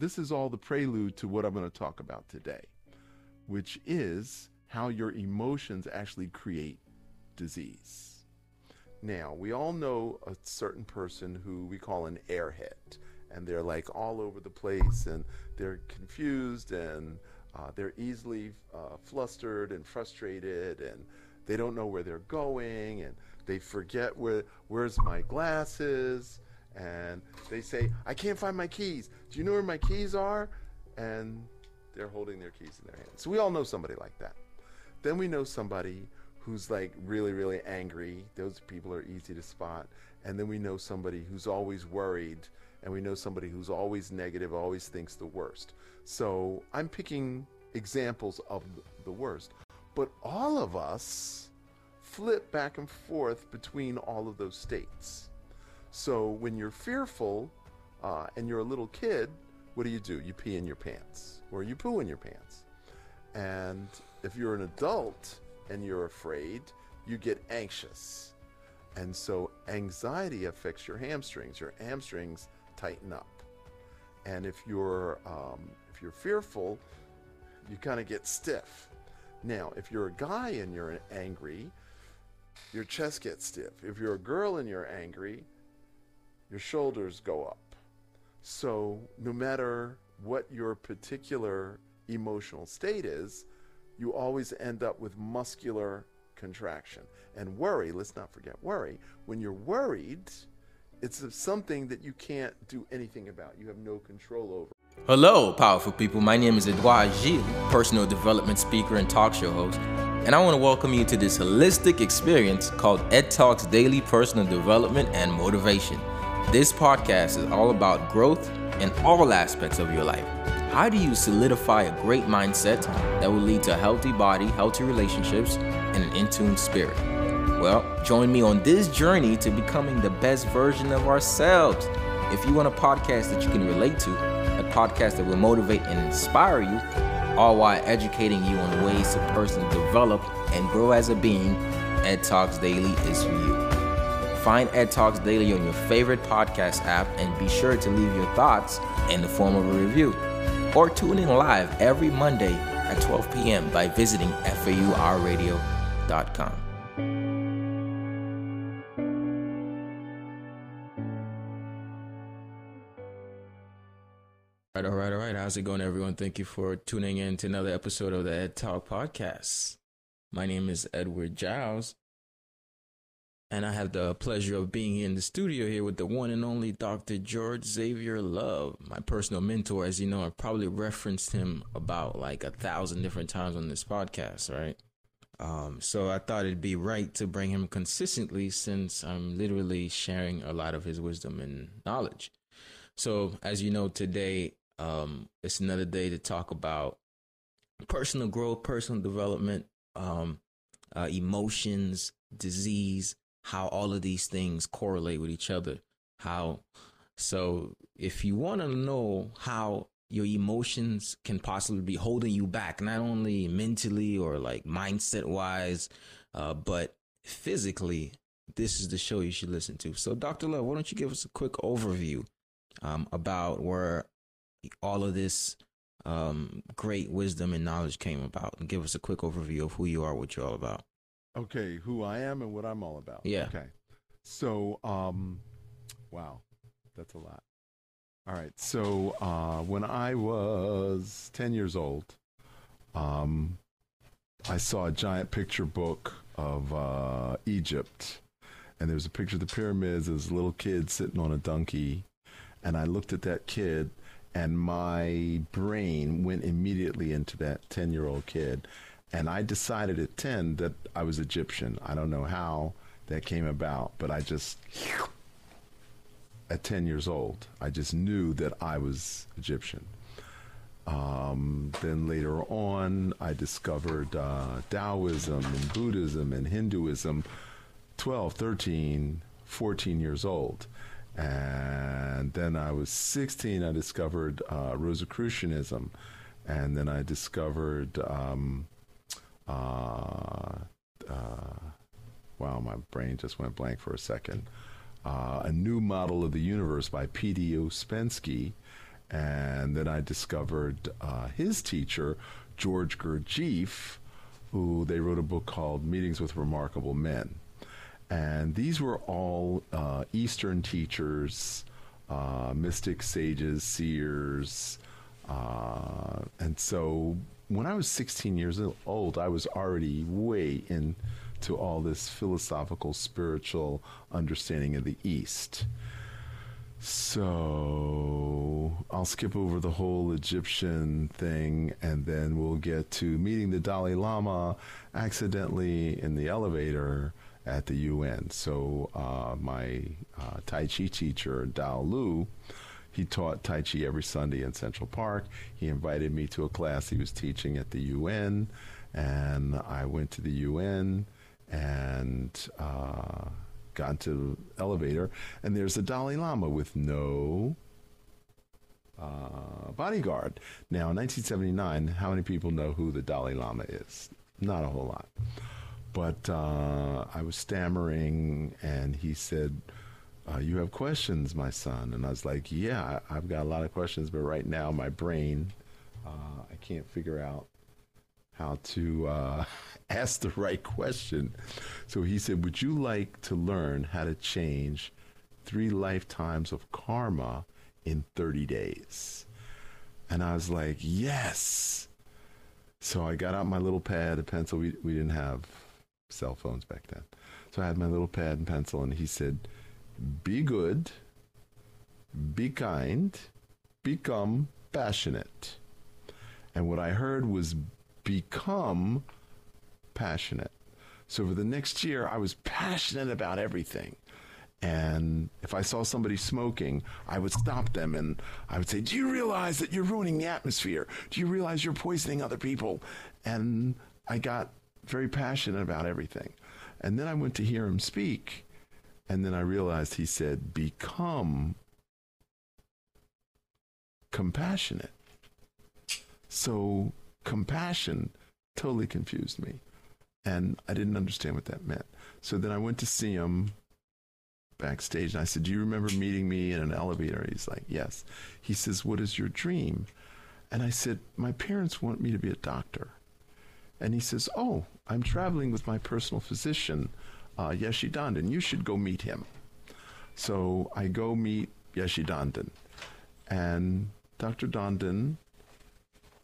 this is all the prelude to what I'm going to talk about today, which is how your emotions actually create disease. Now, we all know a certain person who we call an airhead, and they're like all over the place and they're confused and uh, they're easily uh, flustered and frustrated and they don't know where they're going and they forget where where's my glasses and they say i can't find my keys. Do you know where my keys are? And they're holding their keys in their hands. So we all know somebody like that. Then we know somebody who's like really really angry. Those people are easy to spot. And then we know somebody who's always worried. And we know somebody who's always negative always thinks the worst. So i'm picking examples of the worst. But all of us flip back and forth between all of those states. So when you're fearful uh, and you're a little kid, what do you do? You pee in your pants or you poo in your pants. And if you're an adult and you're afraid, you get anxious. And so anxiety affects your hamstrings. Your hamstrings tighten up. And if you're um, if you're fearful, you kind of get stiff. Now, if you're a guy and you're angry, your chest gets stiff. If you're a girl and you're angry, your shoulders go up. So, no matter what your particular emotional state is, you always end up with muscular contraction. And worry, let's not forget worry. When you're worried, it's something that you can't do anything about. You have no control over. Hello, powerful people. My name is Edouard Gilles, personal development speaker and talk show host and I want to welcome you to this holistic experience called Ed Talks Daily Personal Development and Motivation. This podcast is all about growth in all aspects of your life. How do you solidify a great mindset that will lead to a healthy body, healthy relationships, and an in tune spirit? Well, join me on this journey to becoming the best version of ourselves. If you want a podcast that you can relate to, a podcast that will motivate and inspire you, all while educating you on ways to personally develop and grow as a being, Ed Talks Daily is for you. Find Ed Talks Daily on your favorite podcast app and be sure to leave your thoughts in the form of a review. Or tune in live every Monday at 12 p.m. by visiting FAURadio.com. All right, all right, all right. How's it going, everyone? Thank you for tuning in to another episode of the Ed Talk Podcast. My name is Edward Giles, and I have the pleasure of being in the studio here with the one and only Dr. George Xavier Love, my personal mentor. As you know, I've probably referenced him about like a thousand different times on this podcast, right? Um, so I thought it'd be right to bring him consistently since I'm literally sharing a lot of his wisdom and knowledge. So, as you know, today um, it's another day to talk about personal growth, personal development, um, uh, emotions, disease, how all of these things correlate with each other. How so if you want to know how your emotions can possibly be holding you back, not only mentally or like mindset wise, uh, but physically, this is the show you should listen to. So, Dr. Love, why don't you give us a quick overview um, about where all of this um, great wisdom and knowledge came about? And give us a quick overview of who you are, what you're all about. Okay, who I am and what I'm all about. Yeah. Okay. So, um, wow, that's a lot. All right. So, uh, when I was 10 years old, um, I saw a giant picture book of uh, Egypt, and there was a picture of the pyramids. There was a little kid sitting on a donkey, and I looked at that kid, and my brain went immediately into that 10 year old kid. And I decided at 10 that I was Egyptian. I don't know how that came about, but I just, at 10 years old, I just knew that I was Egyptian. Um, then later on, I discovered uh, Taoism and Buddhism and Hinduism 12, 13, 14 years old. And then I was 16, I discovered uh, Rosicrucianism. And then I discovered, um, uh, uh, wow, my brain just went blank for a second. Uh, a new model of the universe by P.D. Ouspensky. And then I discovered uh, his teacher, George Gurdjieff, who they wrote a book called Meetings with Remarkable Men. And these were all uh, Eastern teachers, uh, mystics, sages, seers. Uh, and so when I was 16 years old, I was already way into all this philosophical, spiritual understanding of the East. So I'll skip over the whole Egyptian thing and then we'll get to meeting the Dalai Lama accidentally in the elevator at the UN. So uh, my uh, Tai Chi teacher, Dao Lu, he taught Tai Chi every Sunday in Central Park. He invited me to a class he was teaching at the UN, and I went to the UN and uh, got into the elevator, and there's the Dalai Lama with no uh, bodyguard. Now, in 1979, how many people know who the Dalai Lama is? Not a whole lot. But uh, I was stammering, and he said, uh, You have questions, my son. And I was like, Yeah, I've got a lot of questions, but right now, my brain, uh, I can't figure out how to uh, ask the right question. So he said, Would you like to learn how to change three lifetimes of karma in 30 days? And I was like, Yes. So I got out my little pad and pencil. We, we didn't have cell phones back then. So I had my little pad and pencil, and he said, Be good, be kind, become passionate. And what I heard was become passionate. So for the next year, I was passionate about everything. And if I saw somebody smoking, I would stop them and I would say, Do you realize that you're ruining the atmosphere? Do you realize you're poisoning other people? And I got very passionate about everything. And then I went to hear him speak. And then I realized he said, Become compassionate. So compassion totally confused me. And I didn't understand what that meant. So then I went to see him backstage and I said, Do you remember meeting me in an elevator? He's like, Yes. He says, What is your dream? And I said, My parents want me to be a doctor. And he says, Oh, I'm traveling with my personal physician, uh, Yeshi Dhonden. You should go meet him. So I go meet Yeshi Dhonden. And Dr. Dhonden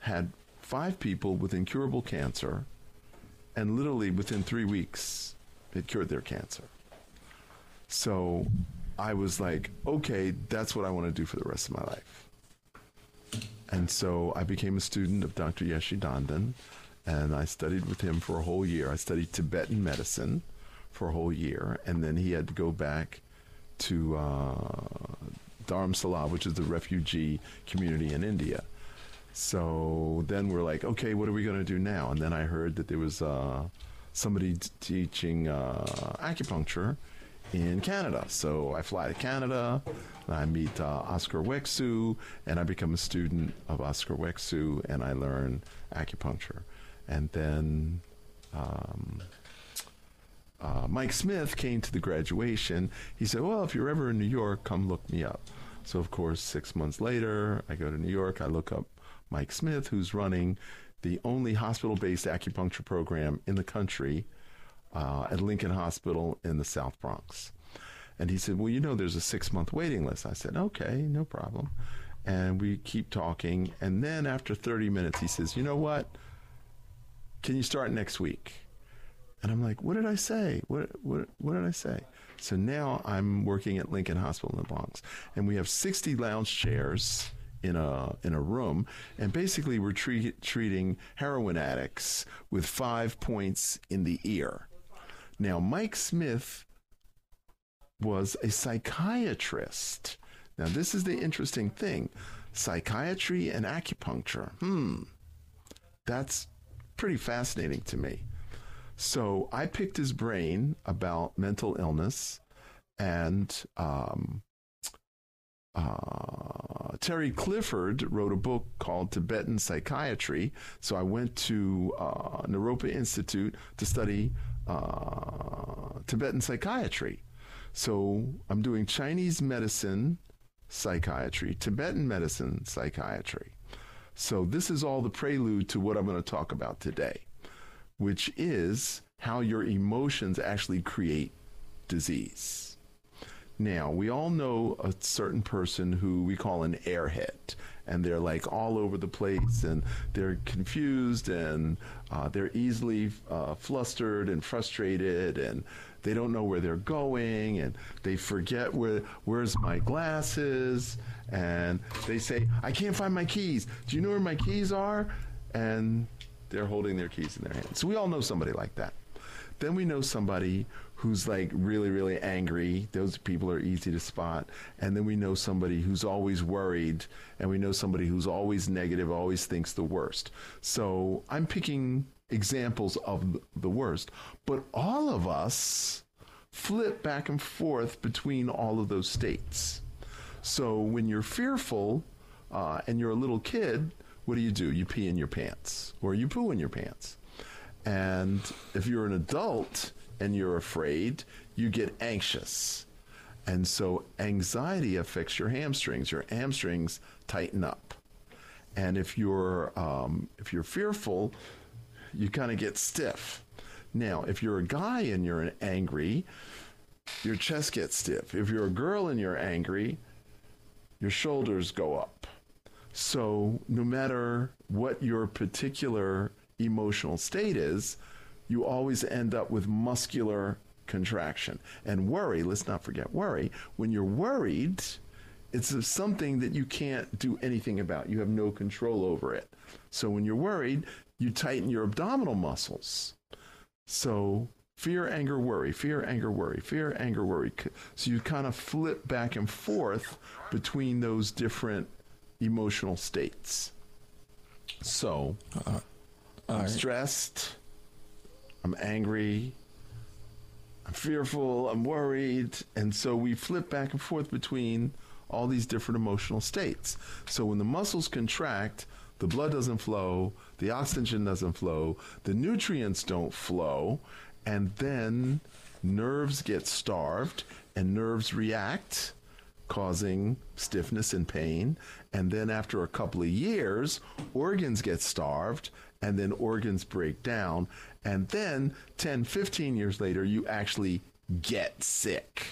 had five people with incurable cancer, and literally within three weeks, it cured their cancer. So I was like, okay, that's what I want to do for the rest of my life. And so I became a student of Dr. Yeshi Dhonden, and I studied with him for a whole year. I studied Tibetan medicine for a whole year, and then he had to go back to uh, Dharamsala, which is the refugee community in India. So then we're like, okay, what are we going to do now? And then I heard that there was uh, somebody t- teaching uh, acupuncture in Canada. So I fly to Canada, I meet uh, Oscar Wexu, and I become a student of Oscar Wexu, and I learn acupuncture. And then um, uh, Mike Smith came to the graduation. He said, Well, if you're ever in New York, come look me up. So, of course, six months later, I go to New York, I look up Mike Smith, who's running the only hospital based acupuncture program in the country uh, at Lincoln Hospital in the South Bronx. And he said, Well, you know, there's a six month waiting list. I said, Okay, no problem. And we keep talking. And then after 30 minutes, he says, You know what? Can you start next week? And I'm like, What did I say? What, what, what did I say? So now I'm working at Lincoln Hospital in the Bronx, and we have 60 lounge chairs in a in a room, and basically we're treat, treating heroin addicts with five points in the ear. Now, Mike Smith was a psychiatrist. Now, this is the interesting thing: psychiatry and acupuncture. Hmm, that's pretty fascinating to me. So I picked his brain about mental illness and um, uh, Terry Clifford wrote a book called Tibetan Psychiatry. So I went to uh, Naropa Institute to study uh, Tibetan psychiatry. So I'm doing Chinese medicine psychiatry, Tibetan medicine psychiatry. So, this is all the prelude to what I'm going to talk about today, which is how your emotions actually create disease. Now, we all know a certain person who we call an airhead, and they're like all over the place, and they're confused, and uh, they're easily uh, flustered and frustrated, and they don't know where they're going, and they forget where where's my glasses, and they say, "I can't find my keys. Do you know where my keys are?" And they're holding their keys in their hands. So we all know somebody like that. Then we know somebody who's like really, really angry. Those people are easy to spot. And then we know somebody who's always worried. And we know somebody who's always negative, always thinks the worst. So I'm picking examples of the worst. But all of us flip back and forth between all of those states. So when you're fearful uh, and you're a little kid, what do you do? You pee in your pants or you poo in your pants. And if you're an adult and you're afraid, you get anxious. And so anxiety affects your hamstrings. Your hamstrings tighten up. And if you're um, if you're fearful, you kind of get stiff. Now, if you're a guy and you're angry, your chest gets stiff. If you're a girl and you're angry, your shoulders go up. So, no matter what your particular emotional state is, you always end up with muscular contraction. And worry, let's not forget worry. When you're worried, it's something that you can't do anything about. You have no control over it. So when you're worried, you tighten your abdominal muscles. So fear, anger, worry, fear, anger, worry, fear, anger, worry. So you kind of flip back and forth between those different emotional states. So uh, I'm right. stressed. I'm angry. I'm fearful. I'm worried. And so we flip back and forth between all these different emotional states. So when the muscles contract, the blood doesn't flow, the oxygen doesn't flow, the nutrients don't flow, and then nerves get starved and nerves react causing stiffness and pain. And then after a couple of years, organs get starved and then organs break down. And then 10, 15 years later, you actually get sick.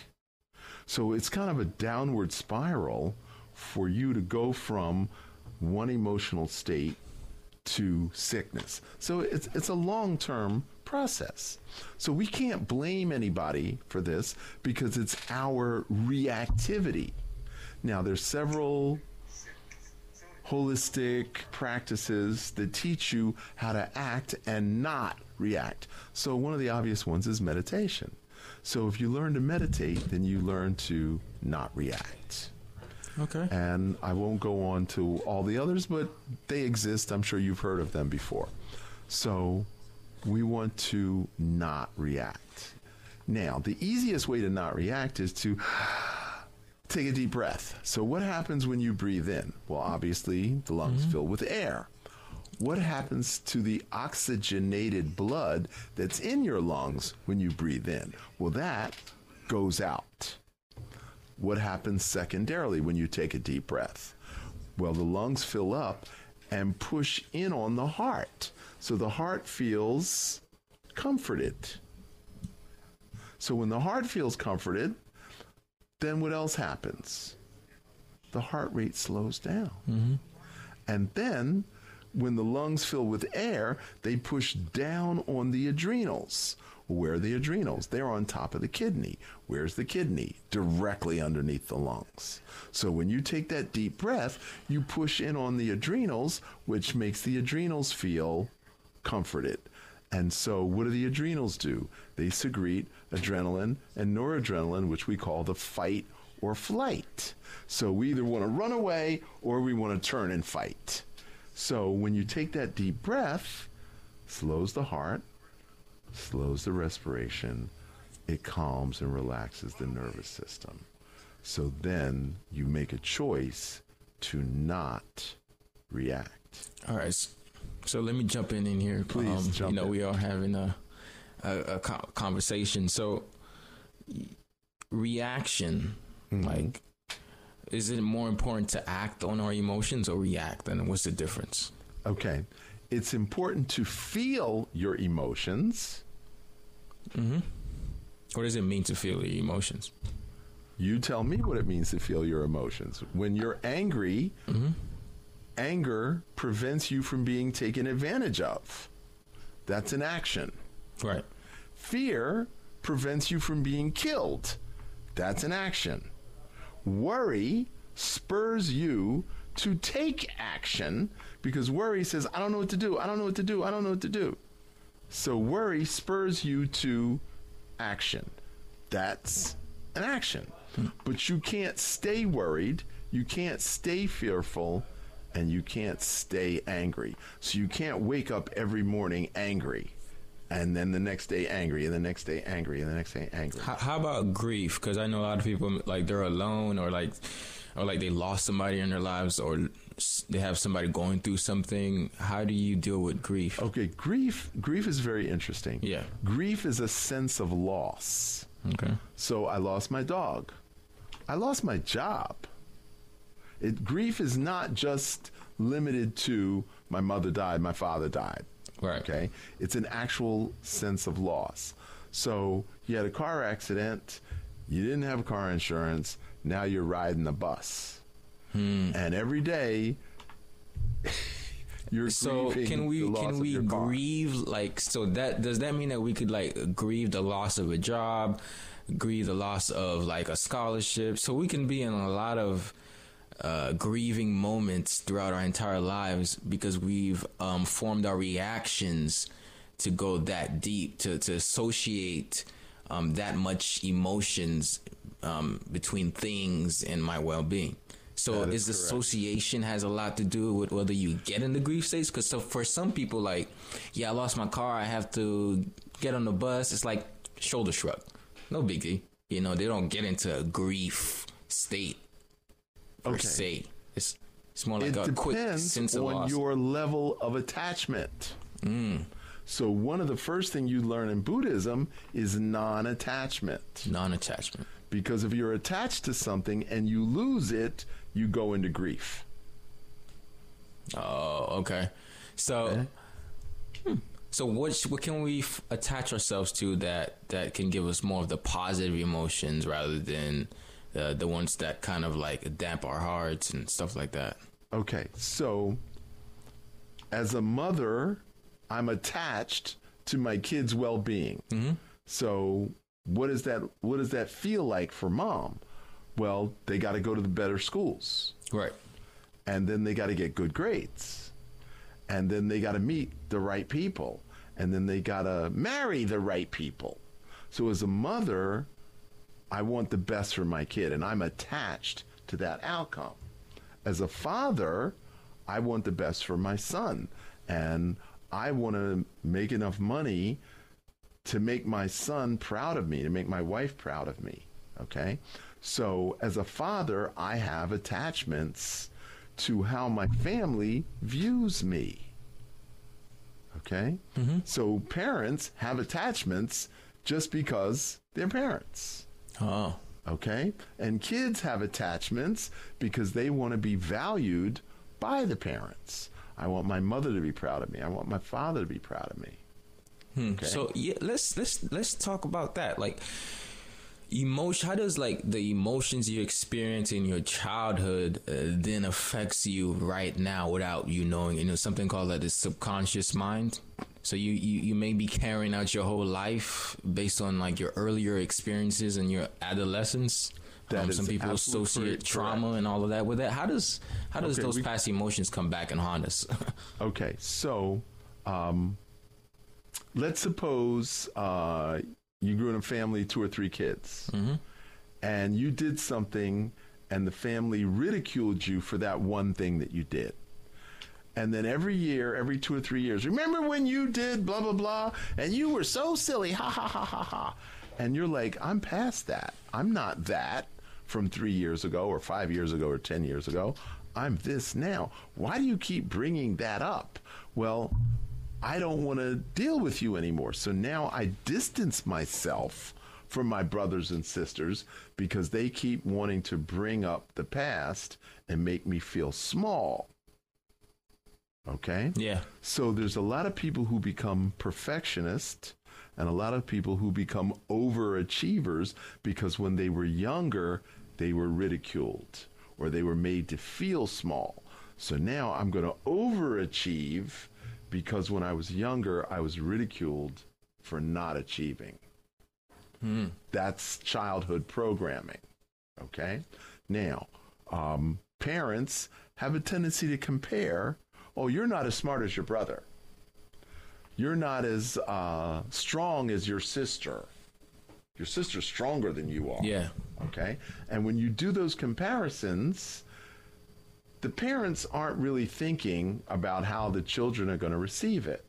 So it's kind of a downward spiral for you to go from one emotional state to sickness. So it's, it's a long term process. So we can't blame anybody for this because it's our reactivity. Now, there's several holistic practices that teach you how to act and not react. So, one of the obvious ones is meditation. So, if you learn to meditate, then you learn to not react. Okay. And I won't go on to all the others, but they exist. I'm sure you've heard of them before. So, we want to not react. Now, the easiest way to not react is to take a deep breath. So, what happens when you breathe in? Well, obviously, the lungs mm-hmm. fill with air. What happens to the oxygenated blood that's in your lungs when you breathe in? Well, that goes out. What happens secondarily when you take a deep breath? Well, the lungs fill up and push in on the heart. So the heart feels comforted. So when the heart feels comforted, then what else happens? The heart rate slows down. Mm-hmm. And then when the lungs fill with air, they push down on the adrenals. Where are the adrenals? They're on top of the kidney. Where's the kidney? Directly underneath the lungs. So when you take that deep breath, you push in on the adrenals, which makes the adrenals feel comforted. And so, what do the adrenals do? They secrete adrenaline and noradrenaline, which we call the fight or flight. So, we either want to run away or we want to turn and fight. So, when you take that deep breath, slows the heart, slows the respiration, it calms and relaxes the nervous system. So then you make a choice to not react. All right. So let me jump in in here. Please, um, jump You know, in. we are having a, a, a conversation. So reaction, mm-hmm. like is it more important to act on our emotions or react? And what's the difference? Okay. It's important to feel your emotions. Hmm. What does it mean to feel your emotions? You tell me what it means to feel your emotions. When you're angry, anger prevents you from being taken advantage of. That's an action. Right. Fear prevents you from being killed. That's an action. Worry spurs you to take action because worry says, I don't know what to do. I don't know what to do. I don't know what to do. So worry spurs you to action. That's an action. Hmm. But you can't stay worried, you can't stay fearful, and you can't stay angry. So you can't wake up every morning angry. And then the next day angry, and the next day angry, and the next day angry. How, how about grief? Because I know a lot of people like they're alone or like or like they lost somebody in their lives or they have somebody going through something. How do you deal with grief? Okay, grief grief is very interesting. Yeah. Grief is a sense of loss. Okay. So I lost my dog. I lost my job. It, grief is not just limited to my mother died, my father died. Right. Okay. It's an actual sense of loss. So you had a car accident, you didn't have car insurance, now you're riding the bus. Hmm. And every day you're So can we can we grieve like so that does that mean that we could like grieve the loss of a job, grieve the loss of like a scholarship? So we can be in a lot of uh, grieving moments throughout our entire lives because we've um, formed our reactions to go that deep to to associate um, that much emotions um, between things and my well being. So That is is association has a lot to do with whether you get in the grief states? Because so for some people, like, yeah, I lost my car, I have to get on the bus. It's like shoulder shrug, no biggie. You know, they don't get into a grief state per Okay. se. It's it's more like it a quick sense of on loss. your level of attachment. So one of the first thing you learn in Buddhism is non-attachment. non-attachment. Because if you're attached to something and you lose it, you go into grief. Oh, okay. So, hmm. so what what can we f- attach ourselves to that that can give us more of the positive emotions rather than uh, the ones that kind of like damp our hearts and stuff like that? Okay, so as a mother, I'm attached to my kids' well-being. So what does that what does that feel like for mom? Well, they got to go to the better schools. Right. and then they got to get good grades and then they got to meet the right people and then they got to marry the right people so as a mother i want the best for my kid and i'm attached to that outcome as a father i want the best for my son and i want to make enough money to make my son proud of me, to make my wife proud of me. Okay? So, as a father, I have attachments to how my family views me. Okay? Mm-hmm. So, parents have attachments just because they're parents. Oh. Okay? And kids have attachments because they want to be valued by the parents. I want my mother to be proud of me. I want my father to be proud of me. Hmm. Okay. So yeah, let's let's let's talk about that. Like emotion. How does like the emotions you experience in your childhood uh, then affects you right now without you knowing? You know something called like the subconscious mind. So you, you you may be carrying out your whole life based on like your earlier experiences and your adolescence. That um, some people associate correct. trauma and all of that with that. How does how does Okay, those we- past emotions come back and haunt us? Okay, so um, let's suppose uh, you grew in a family two or three kids, mm-hmm. and you did something, and the family ridiculed you for that one thing that you did. And then every year, every two or three years, remember when you did blah, blah, blah, and you were so silly, ha, ha, ha, ha, ha. And you're like, I'm past that. I'm not that from three years ago, or five years ago, or 10 years ago. I'm this now. Why do you keep bringing that up? Well, I don't want to deal with you anymore. So now I distance myself from my brothers and sisters because they keep wanting to bring up the past and make me feel small. Okay? Yeah. So there's a lot of people who become perfectionists and a lot of people who become overachievers because when they were younger, they were ridiculed or they were made to feel small. So now I'm going to overachieve because when I was younger, I was ridiculed for not achieving. That's childhood programming. Okay? Now, um, parents have a tendency to compare. Oh, you're not as smart as your brother. You're not as uh, strong as your sister. Your sister's stronger than you are. Yeah. Okay? And when you do those comparisons, the parents aren't really thinking about how the children are going to receive it.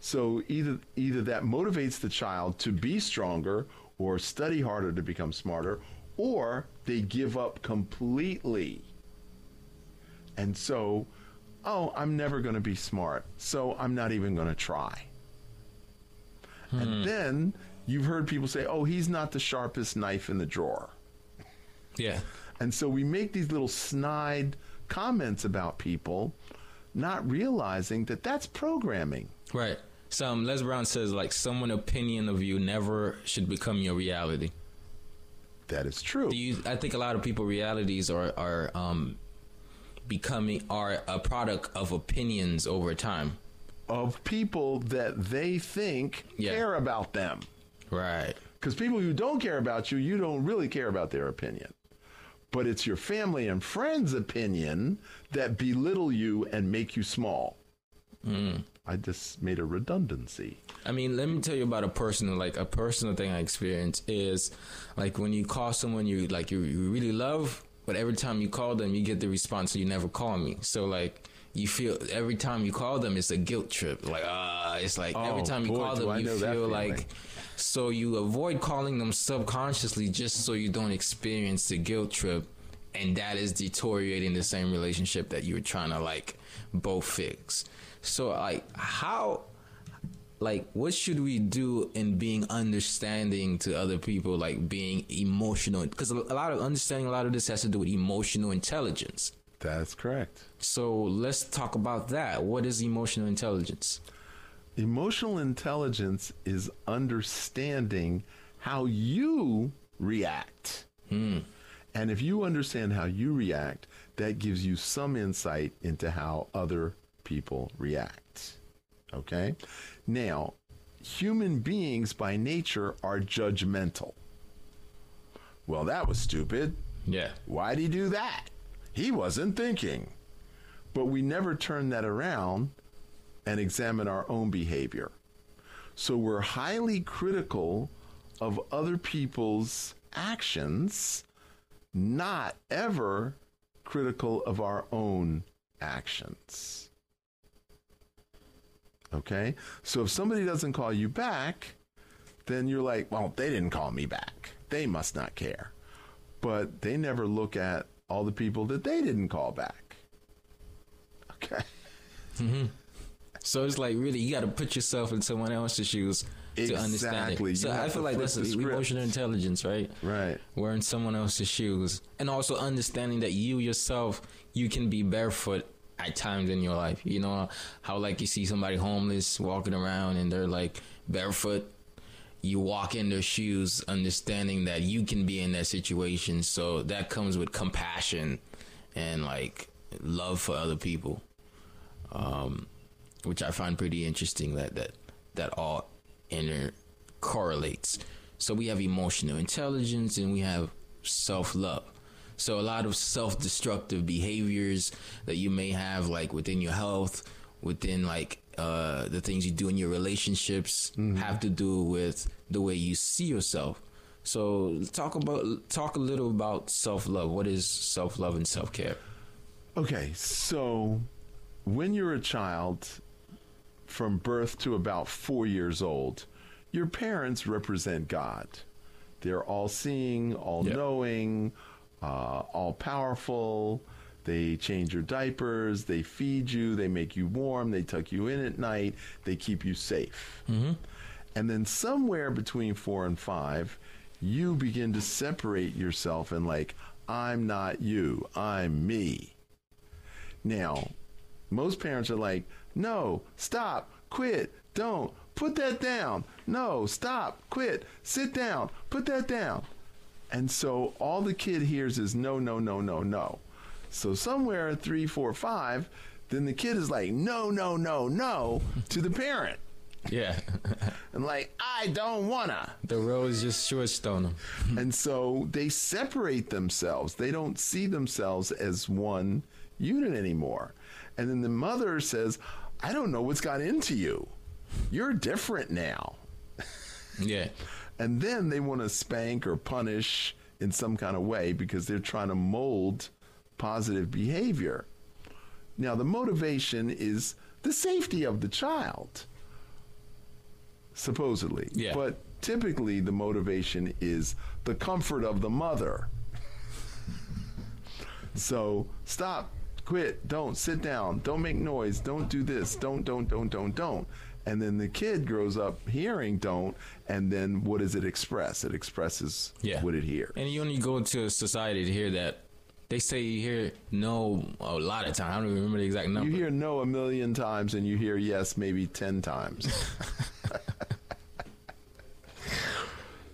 So either either that motivates the child to be stronger or study harder to become smarter, or they give up completely. And so, oh, I'm never going to be smart, so I'm not even going to try. And hmm. then you've heard people say, oh, he's not the sharpest knife in the drawer. Yeah. And so we make these little snide comments about people, not realizing that that's programming. Right. Some Les Brown says like someone opinion of you never should become your reality. That is true. Do you I think a lot of people realities are are um becoming are a product of opinions over time. of people that they think Yeah. care about them. Right. Because people who don't care about you, you don't really care about their opinion. But it's your family and friends' opinion that belittle you and make you small. Hmm. I just made a redundancy. I mean, let me tell you about a personal, like a personal thing I experienced is like when you call someone you like you, you really love, but every time you call them, you get the response, so "You never call me." So like you feel every time you call them, it's a guilt trip. Like ah, it's like every Oh, time you boy, call them, you feel like. So you avoid calling them subconsciously just so you don't experience the guilt trip, and that is deteriorating the same relationship that you were trying to like both fix. So like how like what should we do in being understanding to other people like being emotional because a lot of understanding a lot of this has to do with emotional intelligence That's correct. so let's talk about that what is emotional intelligence Emotional intelligence is understanding how you react. Hmm. And if you understand how you react, that gives you some insight into how other people react. Okay? Now, human beings by nature are judgmental. Well, that was stupid. yeah Why'd he do that? He wasn't thinking. But we never turn that around and examine our own behavior. So we're highly critical of other people's actions, not ever critical of our own actions. Okay? So if somebody doesn't call you back, then you're like, well, they didn't call me back. They must not care. But they never look at all the people that they didn't call back. Okay. Mm-hmm. so it's like really you got to put yourself in someone else's shoes to understand it. So i feel like that's emotional intelligence right? Right. we're in someone else's shoes. And also understanding that you yourself you can be barefoot at times in your life. You know how like you see somebody homeless walking around and they're like barefoot you walk in their shoes understanding that you can be in that situation. So that comes with compassion and like love for other people um which i find pretty interesting that that that all inter correlates. So we have emotional intelligence and we have self-love. So a lot of self-destructive behaviors that you may have like within your health within like uh the things you do in your relationships have to do with the way you see yourself so talk about talk a little about self-love what is self-love and self-care Okay, so when you're a child from birth to about four years old, your parents represent God. They're all seeing, all Yep. knowing, uh, all powerful. They change your diapers, they feed you, they make you warm, they tuck you in at night, they keep you safe. Mm-hmm. And then somewhere between four and five, you begin to separate yourself and like, I'm not you, I'm me. Now, most parents are like, no, stop, quit, don't, put that down. No, stop, quit, sit down, put that down. And so all the kid hears is no, no, no, no, no. So somewhere three, four, five, then the kid is like, no, no, no, no to the parent. Yeah. And like, I don't wanna. the is just short on them. and so they separate themselves. They don't see themselves as one unit anymore. And then the mother says, I don't know what's got into you. You're different now. Yeah. And then they want to spank or punish in some kind of way because they're trying to mold positive behavior. Now, the motivation is the safety of the child, supposedly. Yeah. But typically, the motivation is the comfort of the mother. so, stop, quit, don't, sit down, don't make noise, don't do this, don't, don't, don't, don't, don't. And then the kid grows up hearing don't, and then what does it express? It expresses Yeah. what it hears. And you only go into a society to hear that. They say you hear no a lot of times. I don't even remember the exact number. You hear no a million times, and you hear yes maybe 10 times.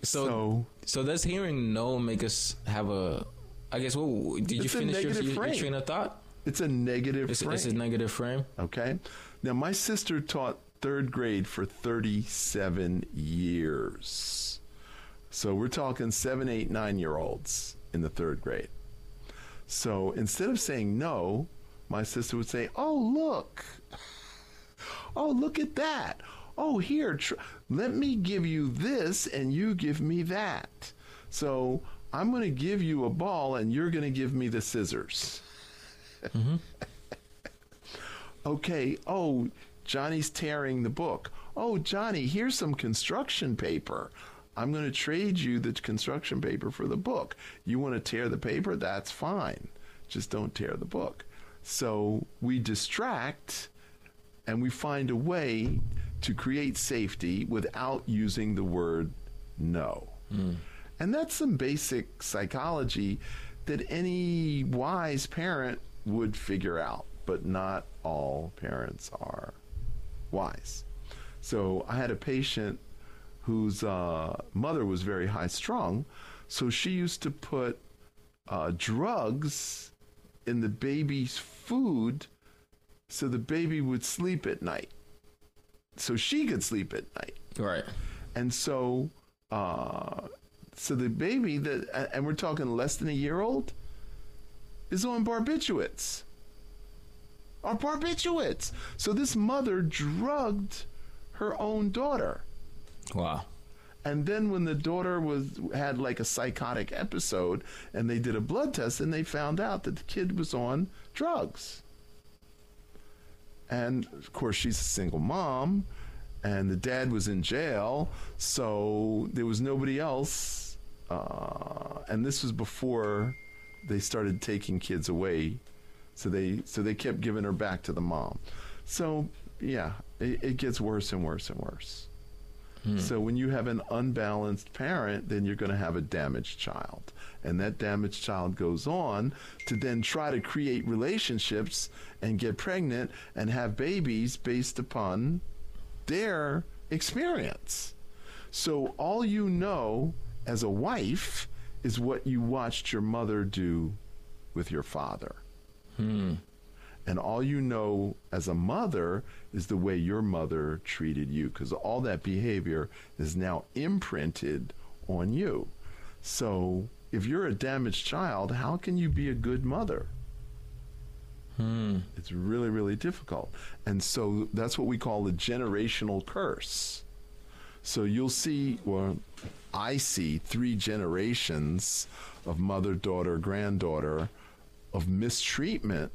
so, so, so does hearing no make us have a? I guess. What did you finish your, your, your train of thought? it's a negative It's, frame. it's a negative frame. Okay. Now, my sister taught third grade for 37 years. So we're talking seven, eight, nine year olds in the third grade. So instead of saying no, my sister would say, Oh, look. Oh, look at that. Oh, here, tr- let me give you this and you give me that. So I'm going to give you a ball and you're going to give me the scissors. Mm-hmm. okay, oh, Johnny's tearing the book. Oh, Johnny, here's some construction paper. I'm going to trade you the construction paper for the book. You want to tear the paper? That's fine. Just don't tear the book. So we distract and we find a way to create safety without using the word no. Hmm. And that's some basic psychology that any wise parent would figure out, but not all parents are wise. So I had a patient whose uh, mother was very high strung, so she used to put uh, drugs in the baby's food so the baby would sleep at night. So she could sleep at night. Right. And so, uh, so the baby that, and we're talking less than a year old, is on barbiturates. Are barbiturates. So this mother drugged her own daughter. Wow. And then when the daughter was had like a psychotic episode and they did a blood test and they found out that the kid was on drugs. And of course she's a single mom and the dad was in jail, so there was nobody else uh, and this was before they started taking kids away. So they so they kept giving her back to the mom. So yeah, it, it gets worse and worse and worse. Hmm. So when you have an unbalanced parent, then you're going to have a damaged child. And that damaged child goes on to then try to create relationships and get pregnant and have babies based upon their experience. So all you know as a wife is what you watched your mother do with your father. Hmm. And all you know as a mother is the way your mother treated you because all that behavior is now imprinted on you. So if you're a damaged child, how can you be a good mother? Hmm. It's really, really difficult. And so that's what we call the generational curse. So you'll see, well, I see three generations of mother, daughter, granddaughter of mistreatment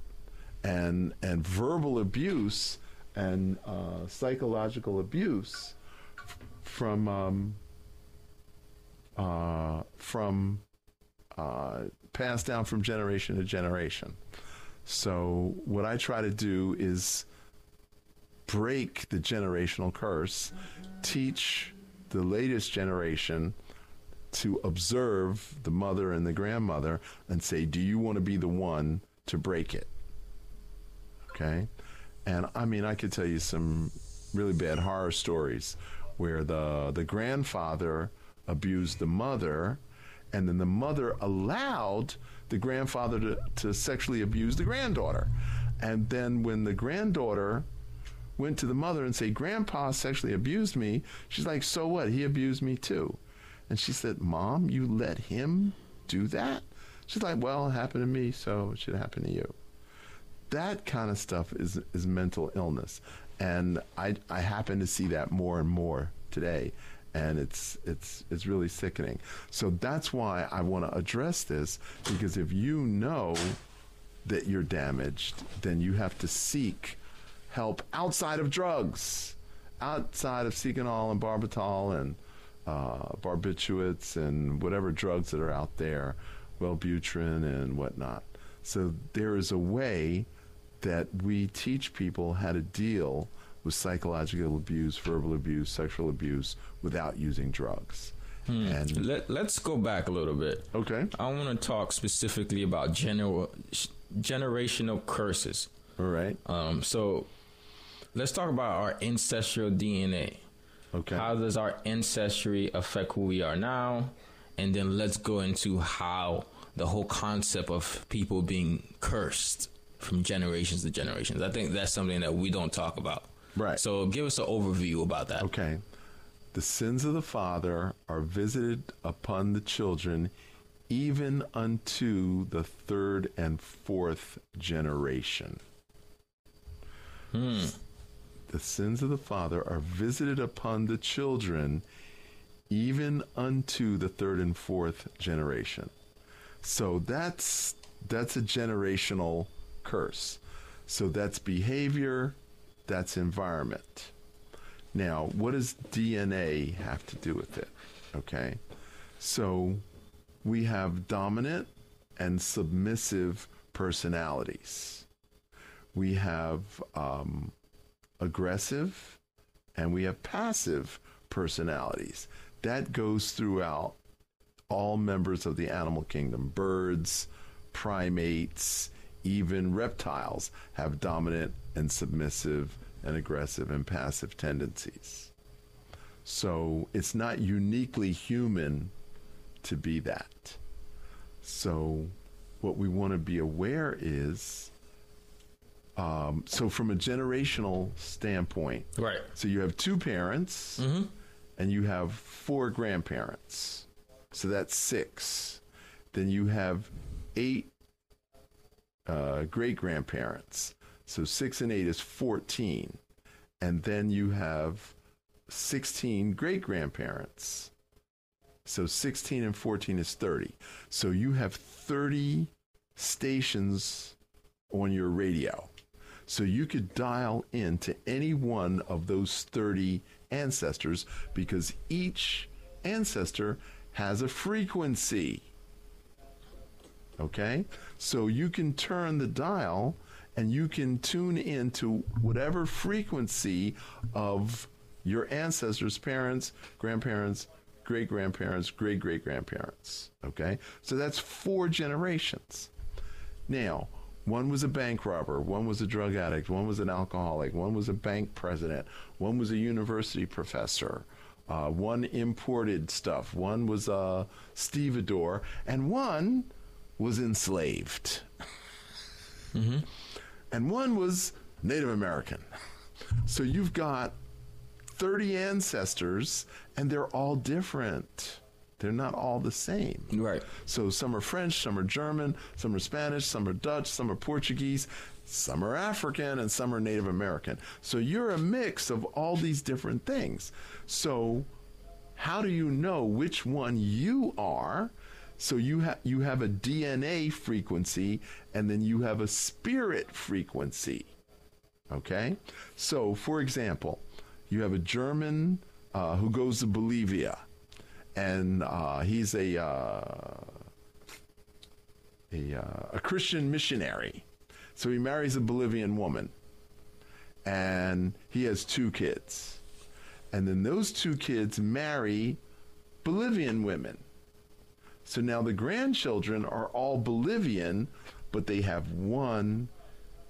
and and verbal abuse and uh, psychological abuse from um, uh, from uh, passed down from generation to generation. So what I try to do is break the generational curse, teach the latest generation to observe the mother and the grandmother and say, Do you want to be the one to break it? Okay. And I mean, I could tell you some really bad horror stories where the, the grandfather abused the mother, and then the mother allowed the grandfather to, to sexually abuse the granddaughter. And then when the granddaughter went to the mother and said, Grandpa sexually abused me, she's like, So what? He abused me too. And she said, Mom, you let him do that? She's like, Well, it happened to me, so it should happen to you. That kind of stuff is, is mental illness. And I, I happen to see that more and more today. And it's it's it's really sickening. So that's why I want to address this because if you know that you're damaged, then you have to seek help outside of drugs, outside of Seconal and Barbital and uh, barbiturates and whatever drugs that are out there, Wellbutrin and whatnot. So there is a way that we teach people how to deal with psychological abuse, verbal abuse, sexual abuse without using drugs. Hmm. And Let, let's go back a little bit. Okay. I want to talk specifically about general, generational curses. All right. Um, so let's talk about our ancestral DNA. Okay. How does our ancestry affect who we are now? And then let's go into how the whole concept of people being cursed from generations to generations. I think that's something that we don't talk about. Right. So give us an overview about that. Okay. The sins of the father are visited upon the children even unto the third and fourth generation. Hmm the sins of the father are visited upon the children even unto the third and fourth generation. So that's that's a generational curse. So that's behavior, that's environment. Now, what does DNA have to do with it? Okay. So we have dominant and submissive personalities. We have um, aggressive and we have passive personalities. That goes throughout all members of the animal kingdom. Birds, primates, even reptiles have dominant and submissive and aggressive and passive tendencies. So it's not uniquely human to be that. So what we want to be aware is um, so from a generational standpoint, right? So you have two parents, mm-hmm. and you have four grandparents. So that's six. Then you have eight uh, great grandparents. So six and eight is fourteen, and then you have sixteen great grandparents. So 16 and 14 is 30. So you have 30 stations on your radio. So you could dial in to any one of those 30 ancestors because each ancestor has a frequency. Okay? So you can turn the dial and you can tune in to whatever frequency of your ancestors, parents, grandparents, great grandparents, great great grandparents. Okay? So that's four generations. Now, one was a bank robber, one was a drug addict, one was an alcoholic, one was a bank president, one was a university professor, uh, one imported stuff, one was a stevedore, and one was enslaved. Mm-hmm. And one was Native American. So you've got 30 ancestors, and they're all different. They're not all the same. Right. So some are French, some are German, some are Spanish, some are Dutch, some are Portuguese, some are African, and some are Native American. So you're a mix of all these different things. So how do you know which one you are? So you have you have a DNA frequency and then you have a spirit frequency. Okay? So for example, you have a German uh, who goes to Bolivia and uh, he's a uh, a, uh, a Christian missionary. So he marries a Bolivian woman, and he has two kids, and then those two kids marry Bolivian women, So now the grandchildren are all Bolivian, but they have one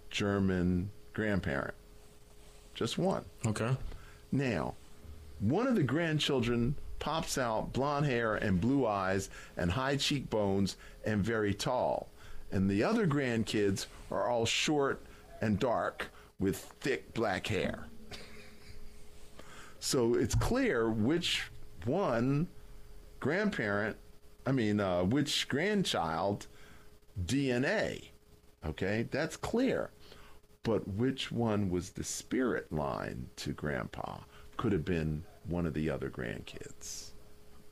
German grandparent. Just one. Okay. Now, one of the grandchildren pops out blonde hair and blue eyes and high cheekbones and very tall. And the other grandkids are all short and dark with thick black hair. So it's clear which one grandparent, I mean, uh, which grandchild DNA. Okay, that's clear. But which one was the spirit line to grandpa could have been one of the other grandkids.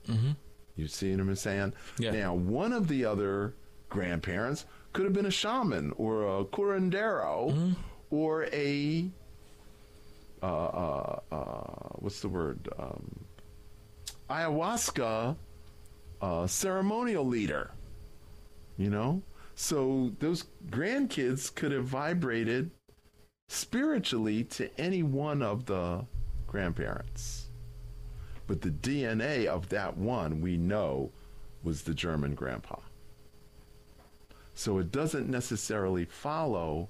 Mm-hmm. You see what I'm saying? Yeah. Now, one of the other grandparents could have been a shaman or a curandero or a uh, uh, uh, what's the word? Um, ayahuasca uh, ceremonial leader. You know, so those grandkids could have vibrated spiritually to any one of the grandparents. But the DNA of that one we know was the German grandpa. So it doesn't necessarily follow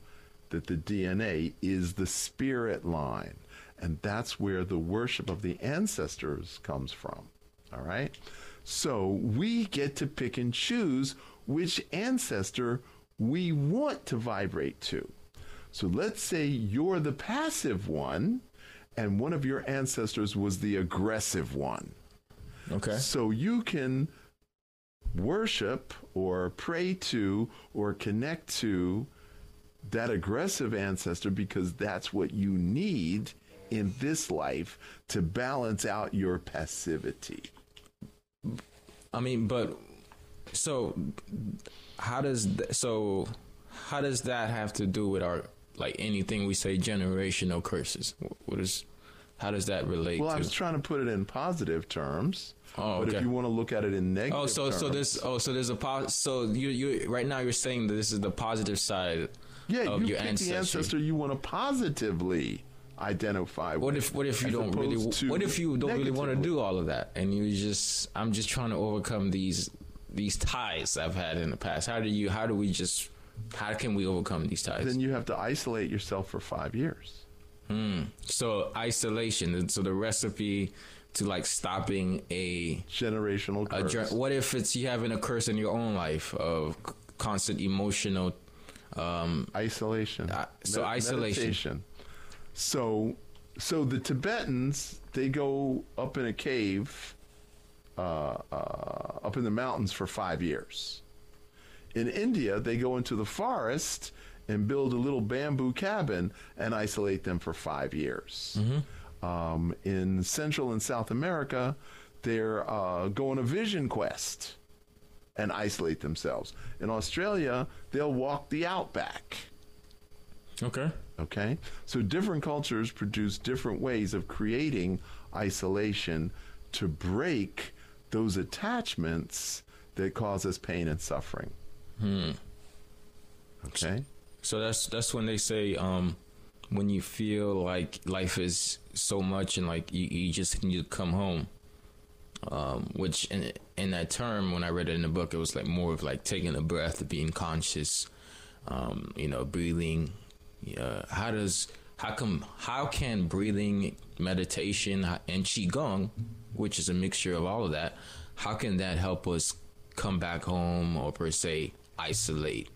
that the DNA is the spirit line. And that's where the worship of the ancestors comes from. All right? So we get to pick and choose which ancestor we want to vibrate to. So let's say you're the passive one and one of your ancestors was the aggressive one. Okay. So you can worship or pray to or connect to that aggressive ancestor because that's what you need in this life to balance out your passivity. I mean, but so how does th- so how does that have to do with our like anything we say generational curses? What is how does that relate Well, I was trying to put it in positive terms. Oh, But if you want to look at it in negative Oh, so so terms- this oh so there's a pos- so you you right now you're saying that this is the positive side yeah, of you your pick ancestry. the ancestor you want to positively identify What with. if what if you don't really what if you don't really want to do all of that and you just I'm just trying to overcome these these ties I've had in the past. How do you how do we just how can we overcome these ties? Then you have to isolate yourself for five years. hmm. So isolation. So the recipe to like stopping a, Generational curse. jour- what if it's you having a curse in your own life of constant emotional um isolation. Uh, so isolation. meditation. So, so the Tibetans they go up in a cave, uh, uh, up in the mountains for five years. In India, they go into the forest and build a little bamboo cabin and isolate them for five years. Um, in Central and South America, they're uh, go on a vision quest and isolate themselves. In Australia, they'll walk the outback. okay Okay? So different cultures produce different ways of creating isolation to break those attachments that cause us pain and suffering. Okay? So that's that's when they say um when you feel like life is so much and like you, you just need to come home. Um, which in in that term when I read it in the book it was like more of like taking a breath, being conscious, um, you know, breathing. Uh, how does how come how can breathing, meditation, and qigong, which is a mixture of all of that, how can that help us come back home or per se isolate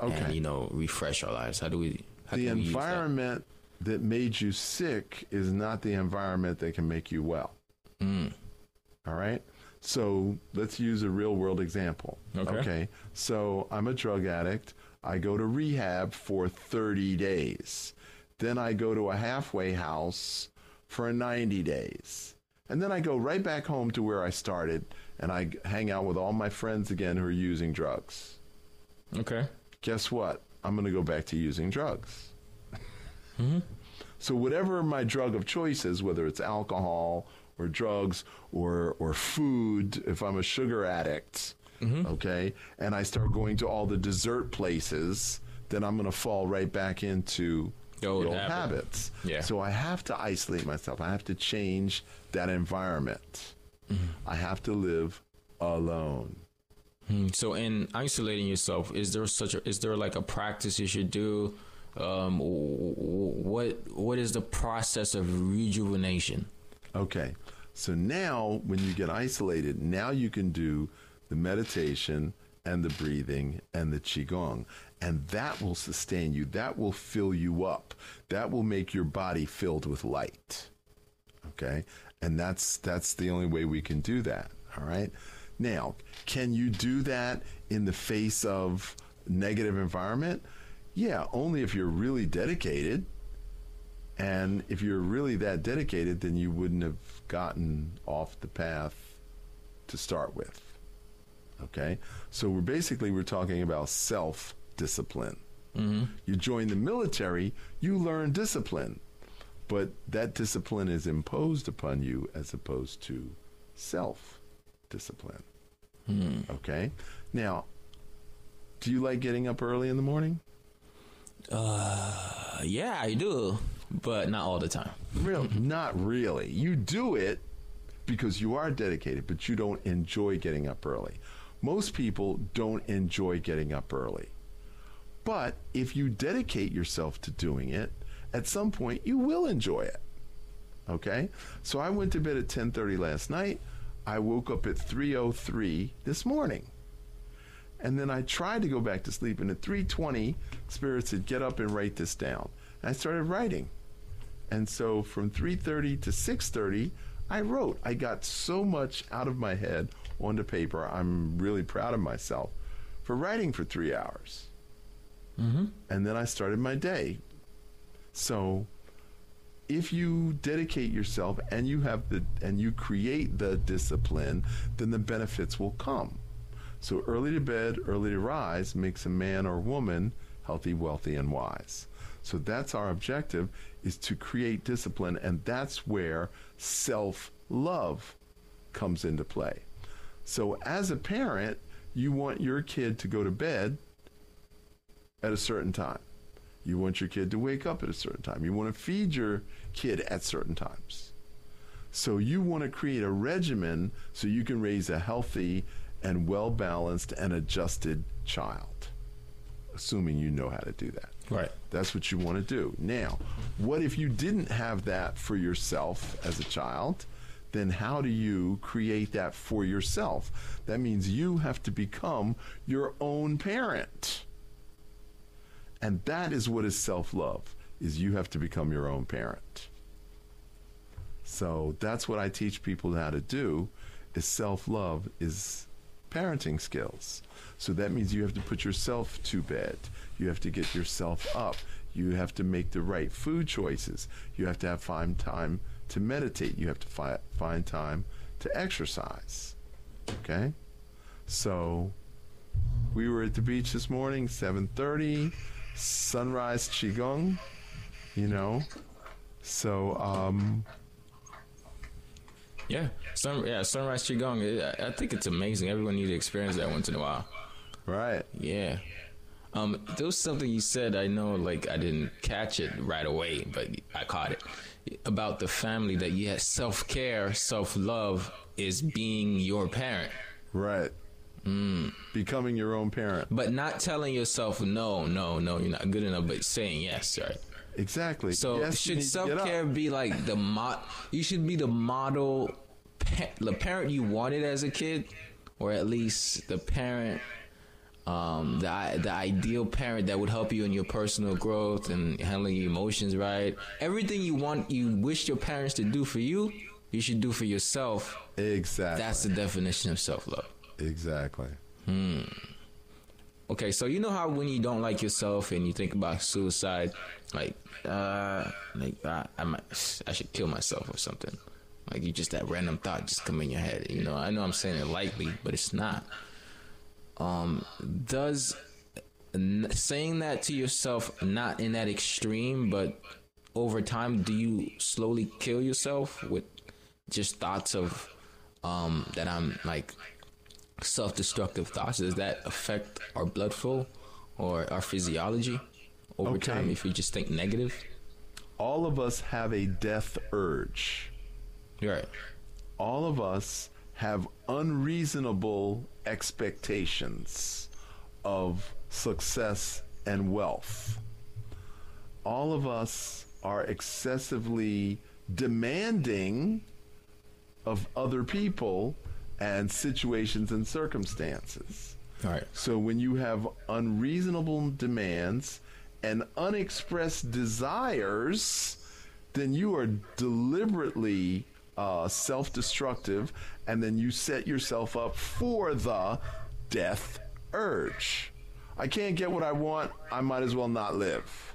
and Okay. you know refresh our lives? How do we? How the use that? environment that made you sick is not the environment that can make you well. Mm. All right. So let's use a real world example. Okay. So I'm a drug addict. I go to rehab for 30 days. Then I go to a halfway house for 90 days. And then I go right back home to where I started and I hang out with all my friends again who are using drugs. Okay. Guess what? I'm going to go back to using drugs. Hmm. So whatever my drug of choice is, whether it's alcohol or drugs or or food, if I'm a sugar addict, okay, and I start going to all the dessert places, then I'm going to fall right back into old habit. habits. Yeah. So I have to isolate myself. I have to change that environment. I have to live alone. Hmm, So, in isolating yourself, is there such a is there like a practice you should do? Um, what what is the process of rejuvenation? Okay. So now, when you get isolated, now you can do the meditation and the breathing and the Qigong. And that will sustain you. That will fill you up. That will make your body filled with light. Okay. And that's, that's the only way we can do that. All right. Now, can you do that in the face of negative environment? Yeah, only if you're really dedicated. And if you're really that dedicated, then you wouldn't have gotten off the path to start with. Okay? So we're basically we're talking about self-discipline. You join the military, you learn discipline. But that discipline is imposed upon you as opposed to self-discipline. Okay? Now, do you like getting up early in the morning? Uh, yeah, I do, but not all the time. Real, not really. You do it because you are dedicated, but you don't enjoy getting up early. Most people don't enjoy getting up early. But if you dedicate yourself to doing it, at some point you will enjoy it. Okay? So I went to bed at 10:30 last night. I woke up at 3:03 this morning. And then I tried to go back to sleep and at 3:20 Spirit said get up and write this down. And I started writing. And so from 3:30 to 6:30, I wrote. I got so much out of my head onto paper. I'm really proud of myself for writing for 3 hours. Mm-hmm. And then I started my day. So if you dedicate yourself and you have the and you create the discipline, then the benefits will come. So early to bed, early to rise makes a man or woman healthy, wealthy, and wise. So that's our objective is to create discipline, and that's where self-love comes into play. So as a parent, you want your kid to go to bed at a certain time. You want your kid to wake up at a certain time. You want to feed your kid at certain times. So you want to create a regimen so you can raise a healthy and well balanced and adjusted child, assuming you know how to do that. Right. That's what you want to do. Now, what if you didn't have that for yourself as a child? Then how do you create that for yourself? That means you have to become your own parent. And that is what is self-love is you have to become your own parent. So that's what I teach people how to do is self-love is parenting skills. So that means you have to put yourself to bed. You have to get yourself up. You have to make the right food choices. You have to have find time to meditate. You have to fi- find time to exercise. Okay? So we were at the beach this morning, 7:30, sunrise qigong, you know. So um Yeah, sun yeah sunrise qigong. I, I think it's amazing. Everyone needs to experience that once in a while. right. Yeah. Um, there was something you said. I know, like I didn't catch it right away, but I caught it about the family. That yeah, self care, self love is being your parent, Right. Hmm. Becoming your own parent. but not telling yourself no, no, no, you're not good enough, but saying yes, right? Exactly. So Yes, should self care be like the mod? You should be the model, pa- the parent you wanted as a kid, or at least the parent, um, the the ideal parent that would help you in your personal growth and handling your emotions right. Everything you want, you wish your parents to do for you, you should do for yourself. Exactly. That's the definition of self love. exactly. Okay, so you know how when you don't like yourself and you think about suicide, like, uh, like I, I might, I should kill myself or something. Like you just that random thought just come in your head. You know, I know I'm saying it lightly, but it's not. Um, does n- saying that to yourself not in that extreme, but over time, do you slowly kill yourself with just thoughts of um that I'm like self-destructive thoughts does that affect our blood flow or our physiology over Okay. time if you just think negative All of us have a death urge. right All of us have unreasonable expectations of success and wealth. All of us are excessively demanding of other people and situations and circumstances. All right. So when you have unreasonable demands and unexpressed desires, then you are deliberately uh, self destructive, and then you set yourself up for the death urge. I can't get what I want, I might as well not live.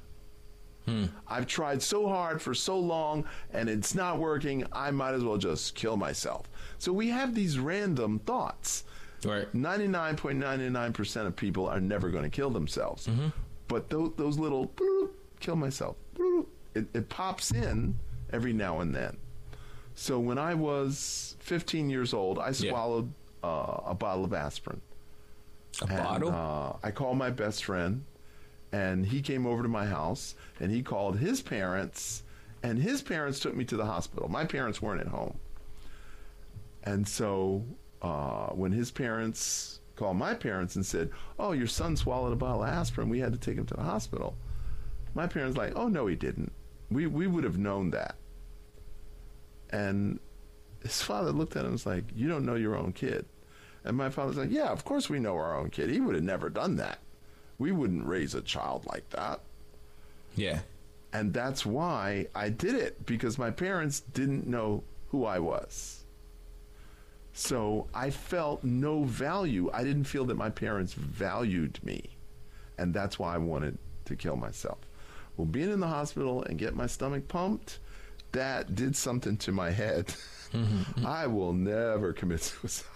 Hmm. I've tried so hard for so long and it's not working, I might as well just kill myself. So we have these random thoughts. Right. 99.99% of people are never going to kill themselves. Mm-hmm. But those, those little bloop, kill myself, bloop, it, it pops in every now and then. So when I was 15 years old, I Yeah. swallowed uh, a bottle of aspirin. A And, bottle? Uh, I called my best friend, and he came over to my house, and he called his parents, and his parents took me to the hospital. My parents weren't at home, and so uh, when his parents called my parents and said, "Oh, your son swallowed a bottle of aspirin. We had to take him to the hospital," my parents like, "Oh no, he didn't. We we would have known that." And his father looked at him and was like, "You don't know your own kid." And my father's like, Yeah, of course we know our own kid. He would have never done that. We wouldn't raise a child like that. yeah. And that's why I did it because my parents didn't know who I was. So I felt no value. I didn't feel that my parents valued me. And that's why I wanted to kill myself. Well, being in the hospital and get my stomach pumped, that did something to my head. Mm-hmm. I will never commit suicide.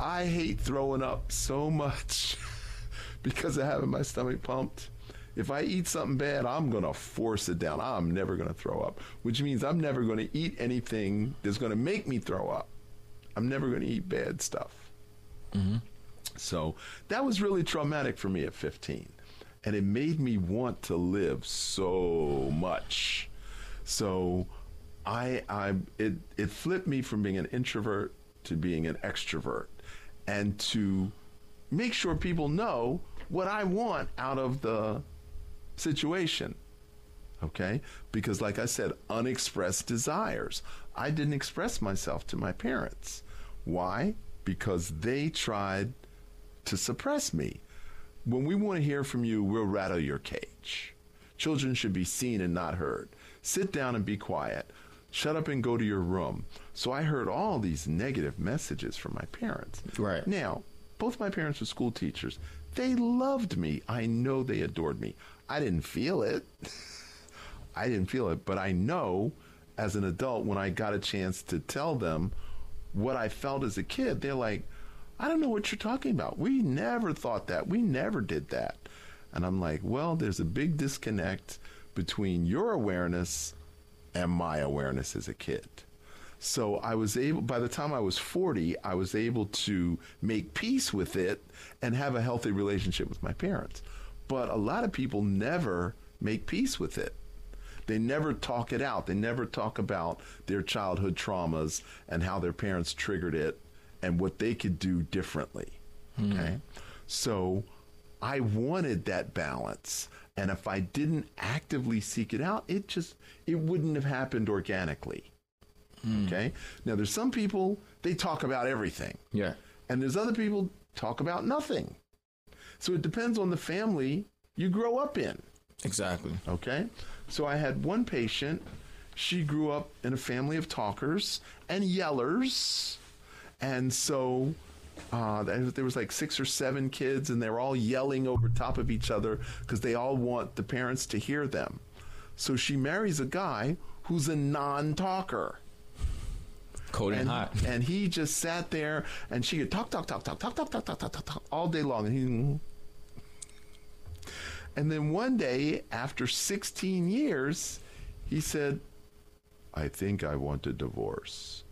I hate throwing up so much because of having my stomach pumped. If I eat something bad, I'm going to force it down. I'm never going to throw up, which means I'm never going to eat anything that's going to make me throw up. I'm never going to eat bad stuff. Mm-hmm. So that was really traumatic for me at 15. And it made me want to live so much. So I, I it, it flipped me from being an introvert to being an extrovert and to make sure people know what I want out of the situation. Okay? Because, like I said, unexpressed desires. I didn't express myself to my parents. Why? Because they tried to suppress me. When we want to hear from you, we'll rattle your cage. Children should be seen and not heard. Sit down and be quiet. Shut up and go to your room. So I heard all these negative messages from my parents. Right. Now, both my parents were school teachers. They loved me. I know they adored me. I didn't feel it. I didn't feel it, but I know as an adult when I got a chance to tell them what I felt as a kid, they're like, I don't know what you're talking about. We never thought that. We never did that. And I'm like, well, there's a big disconnect between your awareness and my awareness as a kid. So I was able, by the time I was 40, I was able to make peace with it and have a healthy relationship with my parents. But a lot of people never make peace with it. They never talk it out. They never talk about their childhood traumas and how their parents triggered it and what they could do differently. Hmm. Okay. So I wanted that balance. And if I didn't actively seek it out, it just it wouldn't have happened organically. Hmm. Okay? Now there's some people they talk about everything. Yeah. And there's other people talk about nothing. So it depends on the family you grow up in. Exactly. Okay. So I had one patient. She grew up in a family of talkers and yellers. And so uh, there was like six or seven kids, and they were all yelling over top of each other because they all want the parents to hear them. So she marries a guy who's a non talker. Cold and, And, hot. and he just sat there and she could talk, talk, talk, talk, talk, talk, talk, talk, talk, talk, talk all day long. And he, and then one day, after 16 years, he said, I think I want a divorce.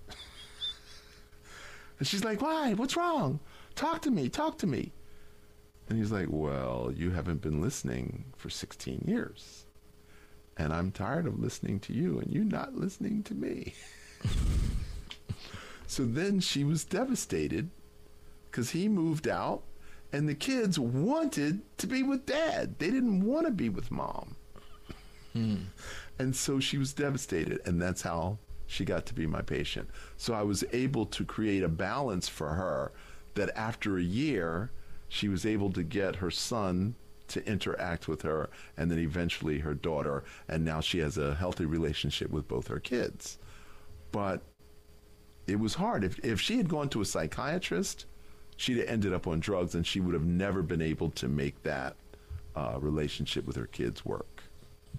And she's like, Why? What's wrong? Talk to me, talk to me. And he's like, Well, you haven't been listening for 16 years. and I'm tired of listening to you and you not listening to me. so then she was devastated because he moved out and the kids wanted to be with dad. They didn't want to be with mom. Hmm. And so she was devastated, and that's how she got to be my patient. So I was able to create a balance for her that after a year, she was able to get her son to interact with her, and then eventually her daughter, and now she has a healthy relationship with both her kids. But it was hard. If, if she had gone to a psychiatrist, she'd have ended up on drugs and she would have never been able to make that uh, relationship with her kids work.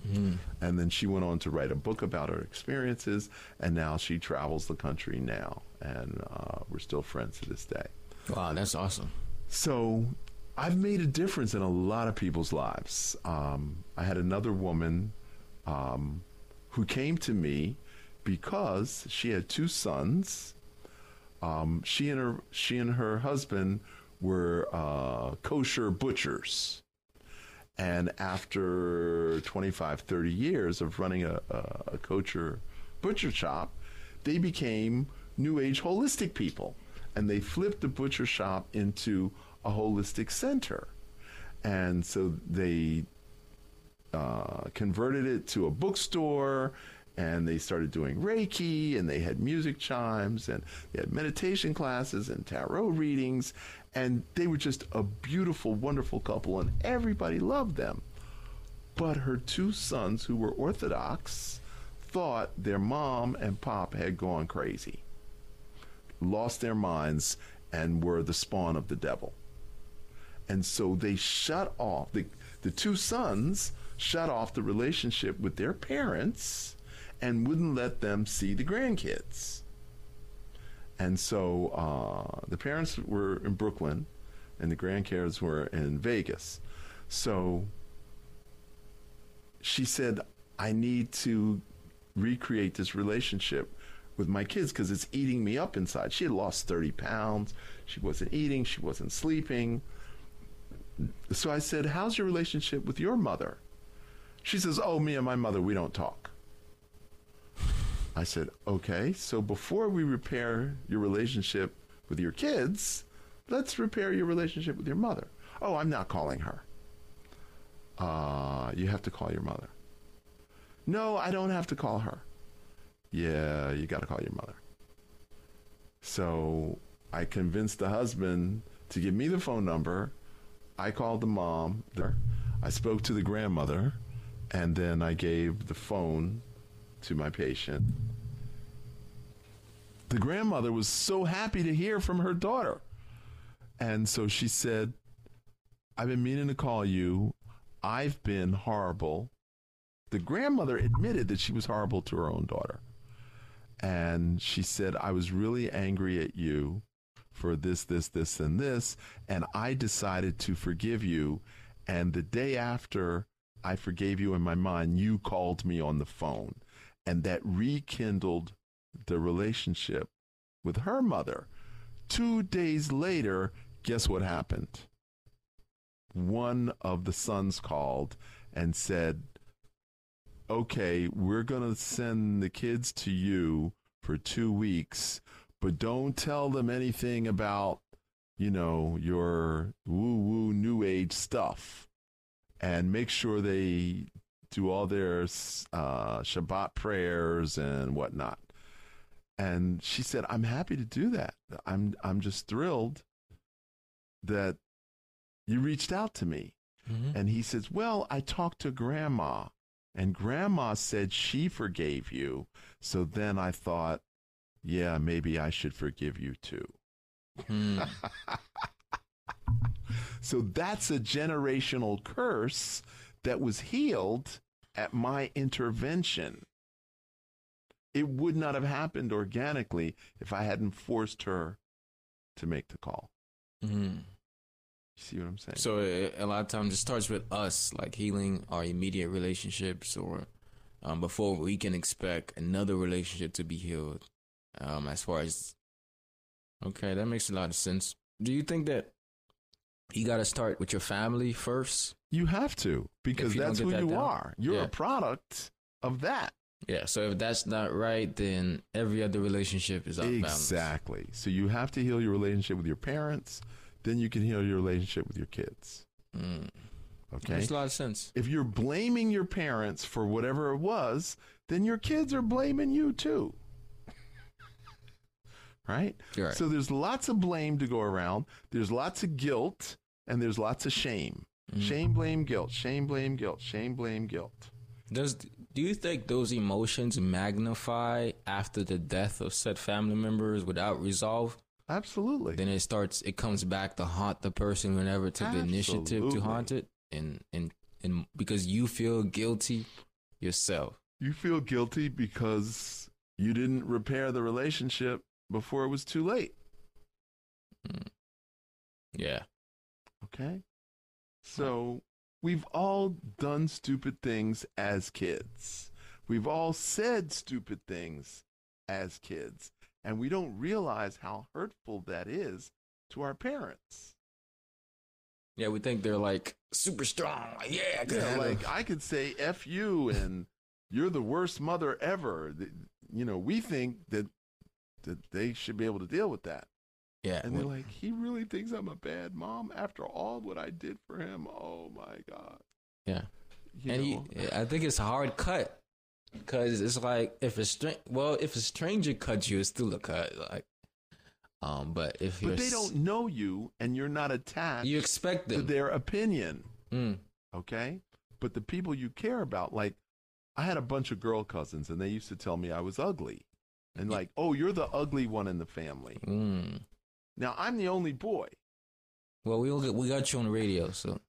Mm. And then she went on to write a book about her experiences, and now she travels the country now, and uh, we're still friends to this day. Wow, that's awesome. So I've made a difference in a lot of people's lives. Um, I had another woman um, who came to me because she had two sons. Um, she and her she and her husband were uh, kosher butchers. And after 25, 30 years of running a, a, a kosher butcher shop, they became New Age holistic people. And they flipped the butcher shop into a holistic center. And so they uh, converted it to a bookstore and they started doing Reiki and they had music chimes and they had meditation classes and tarot readings and they were just a beautiful, wonderful couple and everybody loved them. But her two sons, who were Orthodox, thought their mom and pop had gone crazy, lost their minds, and were the spawn of the devil. And so they shut off, the, the two sons shut off the relationship with their parents and wouldn't let them see the grandkids. And so uh, the parents were in Brooklyn and the grandkids were in Vegas. So she said, I need to recreate this relationship with my kids because it's eating me up inside. She had lost 30 pounds. She wasn't eating, she wasn't sleeping. So I said, How's your relationship with your mother? She says, Oh, me and my mother, we don't talk. I said, Okay, so before we repair your relationship with your kids, let's repair your relationship with your mother. Oh, I'm not calling her. Uh, you have to call your mother. No, I don't have to call her. Yeah, you got to call your mother. So I convinced the husband to give me the phone number. I called the mom. I spoke to the grandmother, and then I gave the phone to my patient. The grandmother was so happy to hear from her daughter. And so she said, I've been meaning to call you. I've been horrible. The grandmother admitted that she was horrible to her own daughter. And she said, I was really angry at you for this, this, this, and this. And I decided to forgive you. And the day after I forgave you in my mind, you called me on the phone. And that rekindled the relationship with her mother. Two days later, guess what happened? One of the sons called and said, Okay, we're going to send the kids to you for two weeks, but don't tell them anything about, you know, your woo woo new age stuff. And make sure they do all their uh, Shabbat prayers and whatnot. And she said, "I'm happy to do that. I'm I'm just thrilled that you reached out to me." Mm-hmm. And he says, "Well, I talked to grandma, and grandma said she forgave you. So then I thought, yeah, maybe I should forgive you too." Mm. so that's a generational curse that was healed at my intervention. It would not have happened organically if I hadn't forced her to make the call. Mm. You see what I'm saying? So it, a lot of times it starts with us, like healing our immediate relationships, or um, before we can expect another relationship to be healed. Um, as far as okay, that makes a lot of sense. Do you think that you got to start with your family first. You have to because that's who that you down. are. You're Yeah. a product of that. Yeah. So if that's not right, then every other relationship is out of balance. Exactly. So you have to heal your relationship with your parents, then you can heal your relationship with your kids. Mm. Okay. Makes a lot of sense. If you're blaming your parents for whatever it was, then your kids are blaming you too. Right? Right. So there's lots of blame to go around. There's lots of guilt and there's lots of shame. Mm. Shame, blame, guilt. Shame, blame, guilt. Shame, blame, guilt. Does do you think those emotions magnify after the death of said family members without resolve? Absolutely. Then it starts. It comes back to haunt the person who never took the initiative to haunt it, and and and because you feel guilty yourself. You feel guilty because you didn't repair the relationship before it was too late. Mm. Yeah. Okay. So we've all done stupid things as kids. We've all said stupid things as kids. And we don't realize how hurtful that is to our parents. Yeah, we think they're like super strong. Like, yeah, I Yeah, like I could say F you and you're the worst mother ever. You know, we think that that they should be able to deal with that. yeah. And they're like, he really thinks I'm a bad mom after all what I did for him. Oh my God. yeah. You and you, I think it's a hard cut because it's like if a str- well, if a stranger cuts you, it's still a cut. Like, um, but if but they don't know you and you're not attached you expect to their opinion. Mm, Okay. But the people you care about, like, I had a bunch of girl cousins and they used to tell me I was ugly. And like, oh, you're the ugly one in the family. mm. Now I'm the only boy. Well, we all get, we got you on the radio, so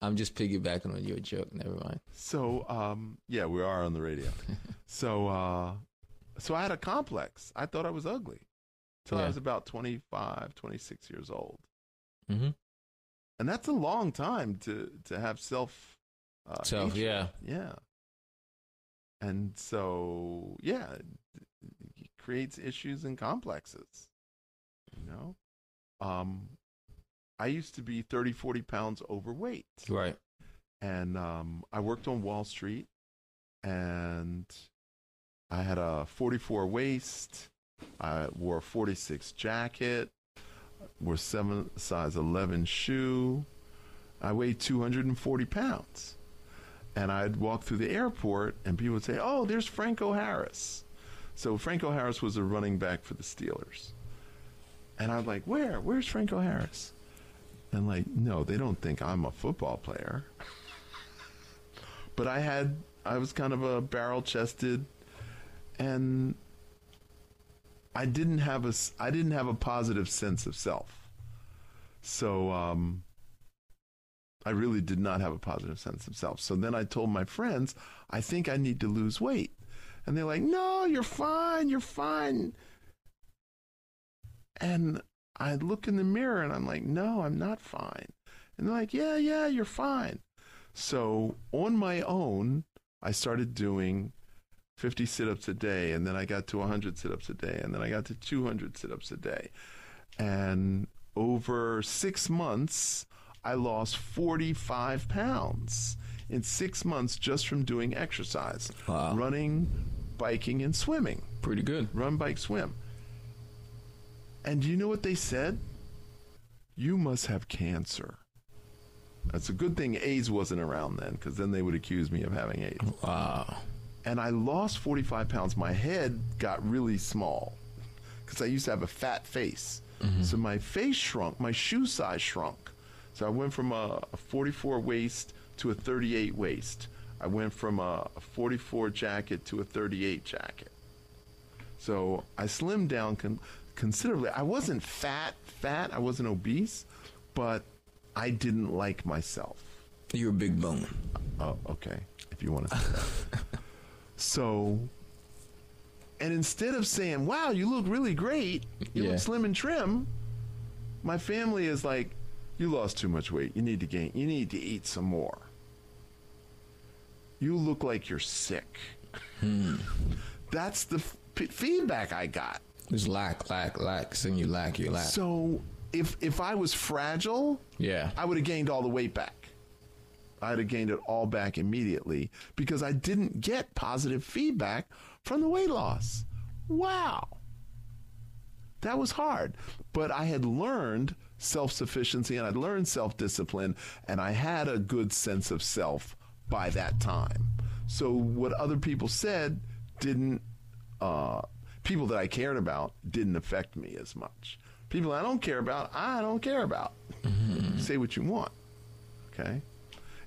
I'm just piggybacking on your joke. Never mind. So, um, yeah, we are on the radio. so, uh, so I had a complex. I thought I was ugly till I was about 25, 26 years old. Mm-hmm. And that's a long time to, to have self, uh, Self, hatred. yeah. Yeah. And so, yeah, creates issues and complexes. You know, um, I used to be 30, 40 pounds overweight. Right. And um, I worked on Wall Street and I had a 44 waist. I wore a 46 jacket, wore seven size 11 shoe. I weighed 240 pounds. And I'd walk through the airport and people would say, Oh, there's Franco Harris. So Franco Harris was a running back for the Steelers. And I'm like, Where? Where's Franco Harris? And like, no, they don't think I'm a football player. but I had, I was kind of a barrel chested and I didn't have a, I didn't have a positive sense of self. So, um, I really did not have a positive sense of self. So then I told my friends, I think I need to lose weight. And they're like, no, you're fine. You're fine. And I look in the mirror and I'm like, no, I'm not fine. And they're like, yeah, yeah, you're fine. So on my own, I started doing 50 sit ups a day. And then I got to 100 sit ups a day. And then I got to 200 sit ups a day. And over six months, I lost 45 pounds in six months just from doing exercise Wow. running, biking, and swimming. Pretty good. Run, bike, swim. And do you know what they said? You must have cancer. That's a good thing AIDS wasn't around then, because then they would accuse me of having AIDS. Wow. And I lost 45 pounds. My head got really small because I used to have a fat face. Mm-hmm. So my face shrunk, my shoe size shrunk. So I went from a, a 44 waist to a 38 waist. I went from a, a 44 jacket to a 38 jacket. So I slimmed down con- considerably. I wasn't fat, fat. I wasn't obese, but I didn't like myself. You're a big bone. Oh, okay. If you want to say that. so, and instead of saying, wow, you look really great, you Yeah. look slim and trim, my family is like, you lost too much weight. You need to gain, you need to eat some more. You look like you're sick. Hmm. That's the f- feedback I got. There's lack, lack, lack. Saying you lack, you lack. So if if I was fragile, Yeah. I would have gained all the weight back. I'd have gained it all back immediately because I didn't get positive feedback from the weight loss. Wow. That was hard. But I had learned self sufficiency and I'd learned self discipline and I had a good sense of self by that time. So what other people said didn't, uh, people that I cared about didn't affect me as much. People I don't care about, I don't care about. Say what you want. Okay.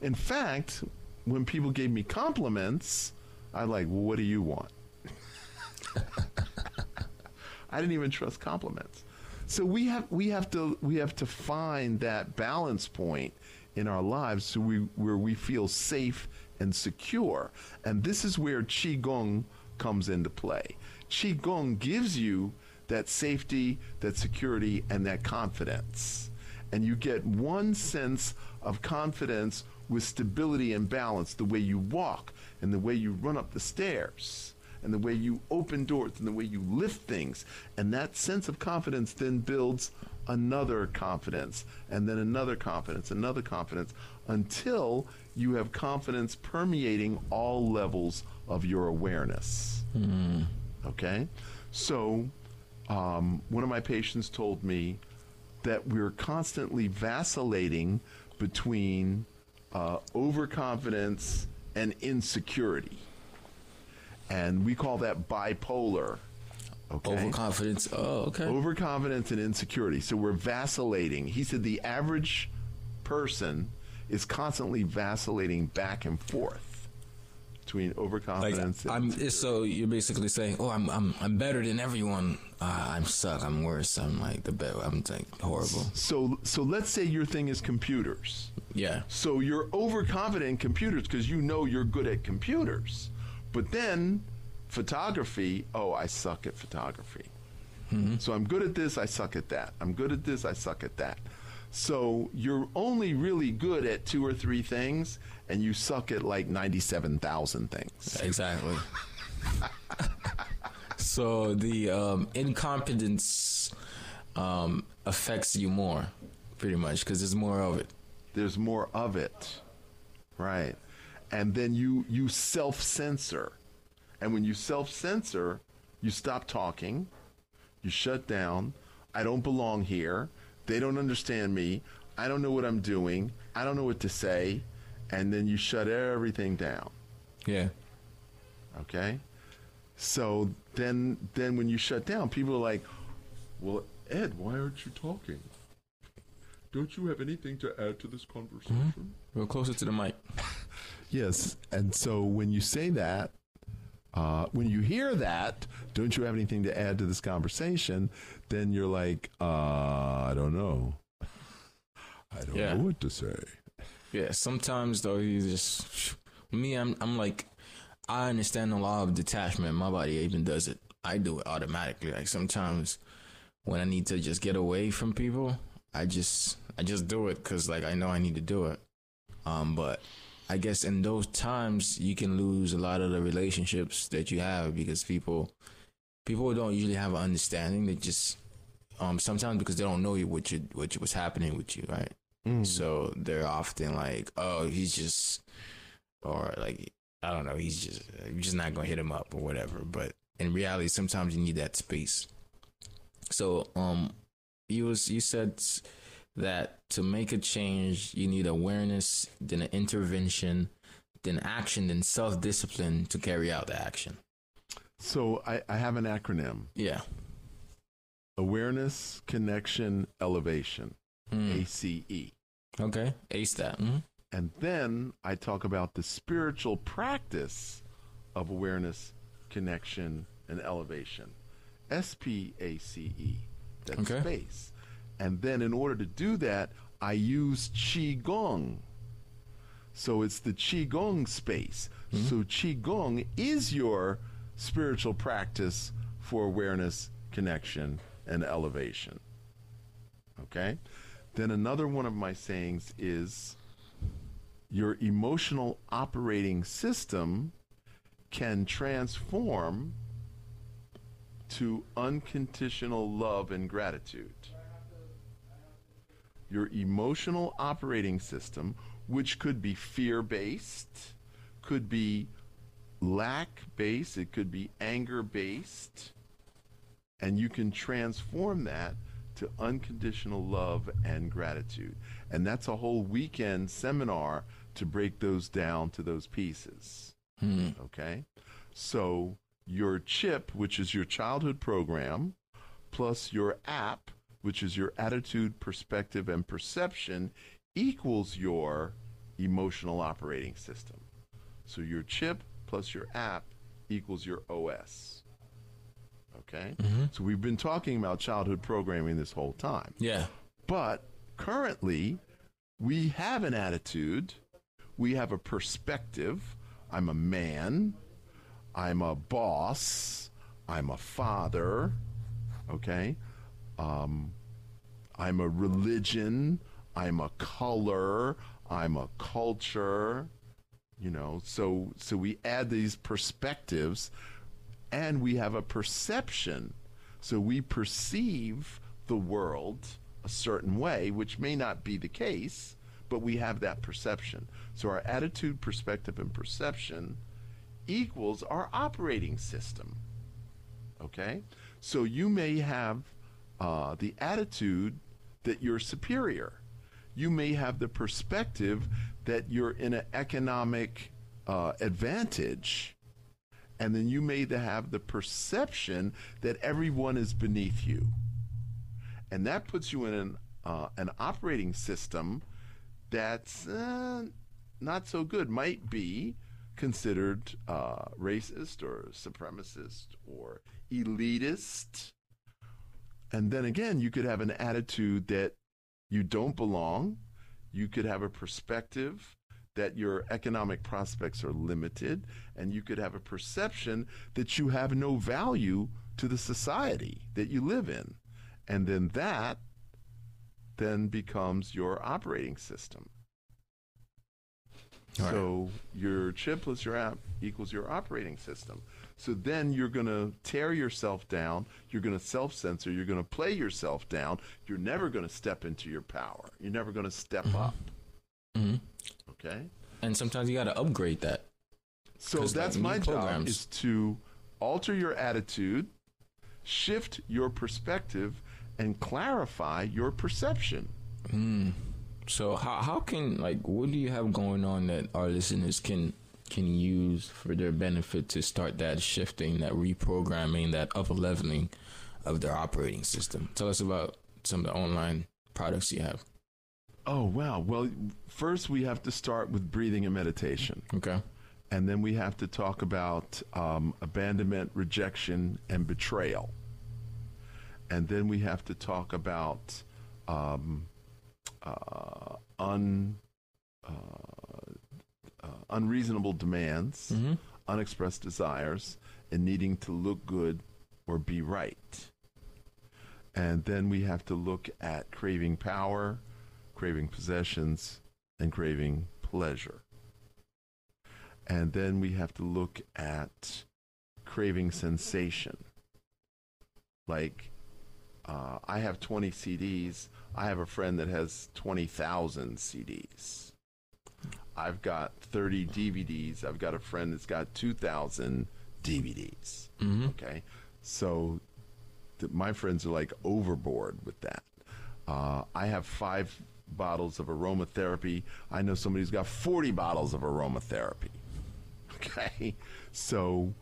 In fact, when people gave me compliments, I like, well, what do you want? I didn't even trust compliments. So we have we have to we have to find that balance point in our lives so we where we feel safe and secure. And this is where qigong comes into play. Qigong gives you that safety, that security and that confidence. And you get one sense of confidence with stability and balance the way you walk and the way you run up the stairs and the way you open doors and the way you lift things. And that sense of confidence then builds another confidence and then another confidence, another confidence until you have confidence permeating all levels of your awareness. Okay? So, um, one of my patients told me that we're constantly vacillating between uh, overconfidence and insecurity and we call that bipolar. Okay. Overconfidence. Oh, okay. Overconfidence and insecurity. So we're vacillating. He said the average person is constantly vacillating back and forth between like overconfidence I'm. and So you're basically saying, "Oh, I'm I'm I'm better than everyone. Uh, I'm suck. I'm worse. I'm like the best. I'm like horrible." so so let's say your thing is computers. Yeah. So you're overconfident in computers because you know you're good at computers. But then photography, oh, I suck at photography. So I'm good at this, I suck at that. I'm good at this, I suck at that. So you're only really good at two or three things, and you suck at like 97,000 things. Exactly. so the um, incompetence um, affects you more, pretty much, because there's more of it. There's more of it, right? And then you you self censor, and when you self censor, you stop talking, you shut down. I don't belong here. They don't understand me. I don't know what I'm doing. I don't know what to say, and then you shut everything down. Yeah. Okay. So then, then when you shut down, people are like, "Well, Ed, why aren't you talking? Don't you have anything to add to this conversation?" Hmm? Real closer to the mic. Yes, and so when you say that, uh, when you hear that, don't you have anything to add to this conversation? Then you're like, uh, I don't know. I don't Yeah. know what to say. Yeah. Sometimes though, you just me. I'm I'm like I understand the law of detachment. My body even does it. I do it automatically. Like sometimes when I need to just get away from people, I just I just do it because like I know I need to do it. Um, but I guess in those times you can lose a lot of the relationships that you have because people people don't usually have an understanding. They just um sometimes because they don't know you what you what you, what's happening with you, right? So they're often like, "Oh, he's just," or like, I don't know, he's just you're just not gonna hit him up or whatever. But in reality, sometimes you need that space. So, um, you was you said that to make a change, you need awareness, then an intervention, then action, then self discipline to carry out the action. So I, I have an acronym: Yeah. Awareness, Connection, Elevation. Mm. ACE. Okay. Ace that. Mhm. And then I talk about the spiritual practice of awareness, connection, and elevation. S P A C E. That's Okay. space. And then in order to do that, I use Qigong. So it's the Qigong space. Hmm? So Qigong is your spiritual practice for awareness, connection, and elevation. Okay? Then another one of my sayings is your emotional operating system can transform to unconditional love and gratitude. Your emotional operating system, which could be fear based, could be lack based, it could be anger based, and you can transform that to unconditional love and gratitude. And that's a whole weekend seminar to break those down to those pieces. Hmm. Okay? So your chip, which is your childhood program, plus your app, which is your attitude, perspective, and perception, equals your emotional operating system. So your chip plus your app equals your OS. Okay? Mm-hmm. So we've been talking about childhood programming this whole time. Yeah. But currently, we have an attitude, we have a perspective. I'm a man, I'm a boss, I'm a father, okay? Um, I'm a religion, I'm a color, I'm a culture, you know. So so we add these perspectives and we have a perception. So we perceive the world a certain way, which may not be the case, but we have that perception. So our attitude, perspective, and perception equals our operating system. Okay? So you may have uh, the attitude that you're superior. You may have the perspective that you're in an economic uh, advantage. And then you may have the perception that everyone is beneath you. And that puts you in an, uh, an operating system that's uh, not so good, might be considered uh, racist or supremacist or elitist. And then again, you could have an attitude that you don't belong. You could have a perspective that your economic prospects are limited. And you could have a perception that you have no value to the society that you live in. And then that then becomes your operating system. All right. so your chip plus your app equals your operating system. So then you're going to tear yourself down. You're going to self censor. You're going to play yourself down. You're never going to step into your power. You're never going to step up. Mhm. Okay? And sometimes you got to upgrade that. So that's like, my job is to alter your attitude, shift your perspective, and clarify your perception. So how how can like what do you have going on that our listeners can can use for their benefit to start that shifting, that reprogramming, that up leveling of their operating system? Tell us about some of the online products you have. Oh, wow. Well, first we have to start with breathing and meditation. Okay. And then we have to talk about um, abandonment, rejection, and betrayal. And then we have to talk about um, uh, un, uh, uh, unreasonable demands, unexpressed desires, and needing to look good or be right. And then we have to look at craving power, craving possessions, and craving pleasure. And then we have to look at craving sensation. Like, uh, I have 20 CDs. I have a friend that has 20,000 CDs. I've got 30 DVDs. I've got a friend that's got 2,000 DVDs. Okay. So th- my friends are like overboard with that. Uh, I have five bottles of aromatherapy. I know somebody's got 40 bottles of aromatherapy. Okay. So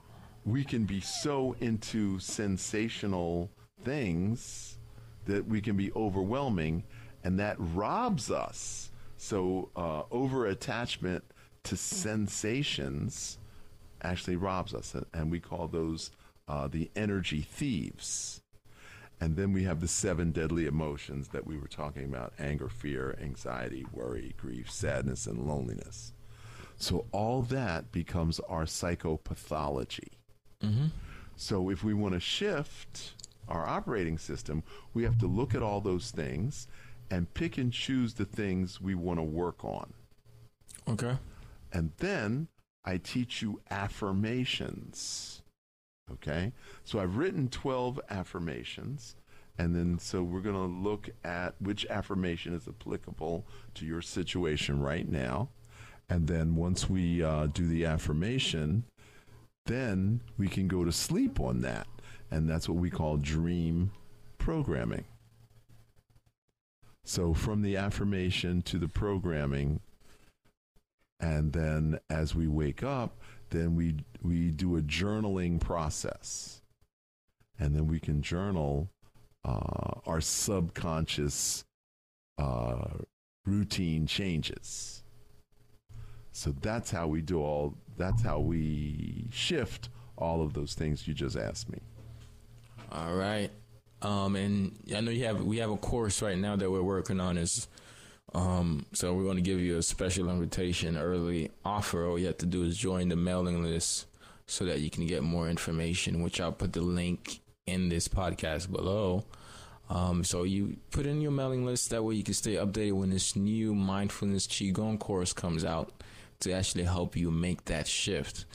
we can be so into sensational things that we can be overwhelming, and that robs us. So uh, over attachment to sensations actually robs us, and- we call those uh, the energy thieves. And then we have the seven deadly emotions that we were talking about anger, fear, anxiety, worry, grief, sadness, and loneliness. So all that becomes our psychopathology. So if we want to shift our operating system, we have to look at all those things and pick and choose the things we want to work on. Okay. And then I teach you affirmations. Okay? So I've written 12 affirmations, And then, so we're going to look at which affirmation is applicable to your situation right now. And then, once we uh, do the affirmation, then we can go to sleep on that. And that's what we call dream programming. So, from the affirmation to the programming, and then as we wake up, then we we do a journaling process, and then we can journal uh, our subconscious uh, routine changes. So that's how we do all. That's how we shift all of those things you just asked me. All right. Um, and I know you have we have a course right now that we're working on is um, so we're going to give you a special invitation early offer. All you have to do is join the mailing list so that you can get more information, which I'll put the link in this podcast below. Um, so you put in your mailing list that way you can stay updated when this new mindfulness qigong course comes out to actually help you make that shift.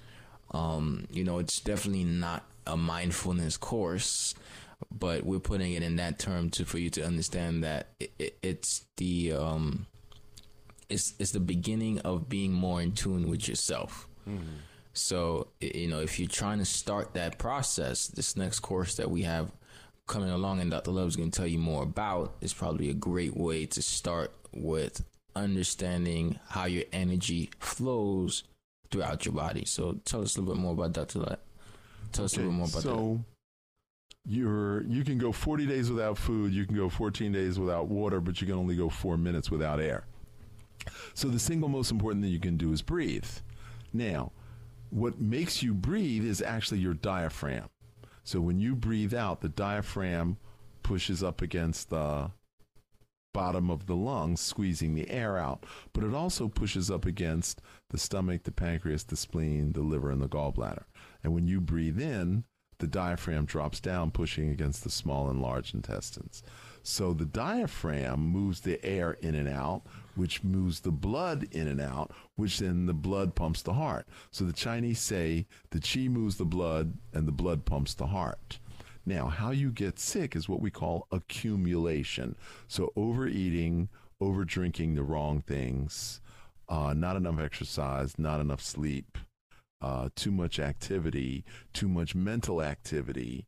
Um, you know, it's definitely not a mindfulness course but we're putting it in that term to for you to understand that it, it, it's the um it's it's the beginning of being more in tune with yourself. Mm-hmm. So you know, if you're trying to start that process, this next course that we have coming along, and Dr. Love is going to tell you more about, is probably a great way to start with understanding how your energy flows throughout your body. So tell us a little bit more about Dr. Love. Tell okay, us a little more about so, that you're you can go 40 days without food, you can go 14 days without water, but you can only go 4 minutes without air. So the single most important thing you can do is breathe. Now, what makes you breathe is actually your diaphragm. So when you breathe out, the diaphragm pushes up against the bottom of the lungs, squeezing the air out, but it also pushes up against the stomach, the pancreas, the spleen, the liver, and the gallbladder. And when you breathe in, the diaphragm drops down, pushing against the small and large intestines. So the diaphragm moves the air in and out, which moves the blood in and out, which then the blood pumps the heart. So the Chinese say the chi moves the blood and the blood pumps the heart. Now, how you get sick is what we call accumulation. So overeating, over drinking the wrong things, uh, not enough exercise, not enough sleep, uh, too much activity, too much mental activity,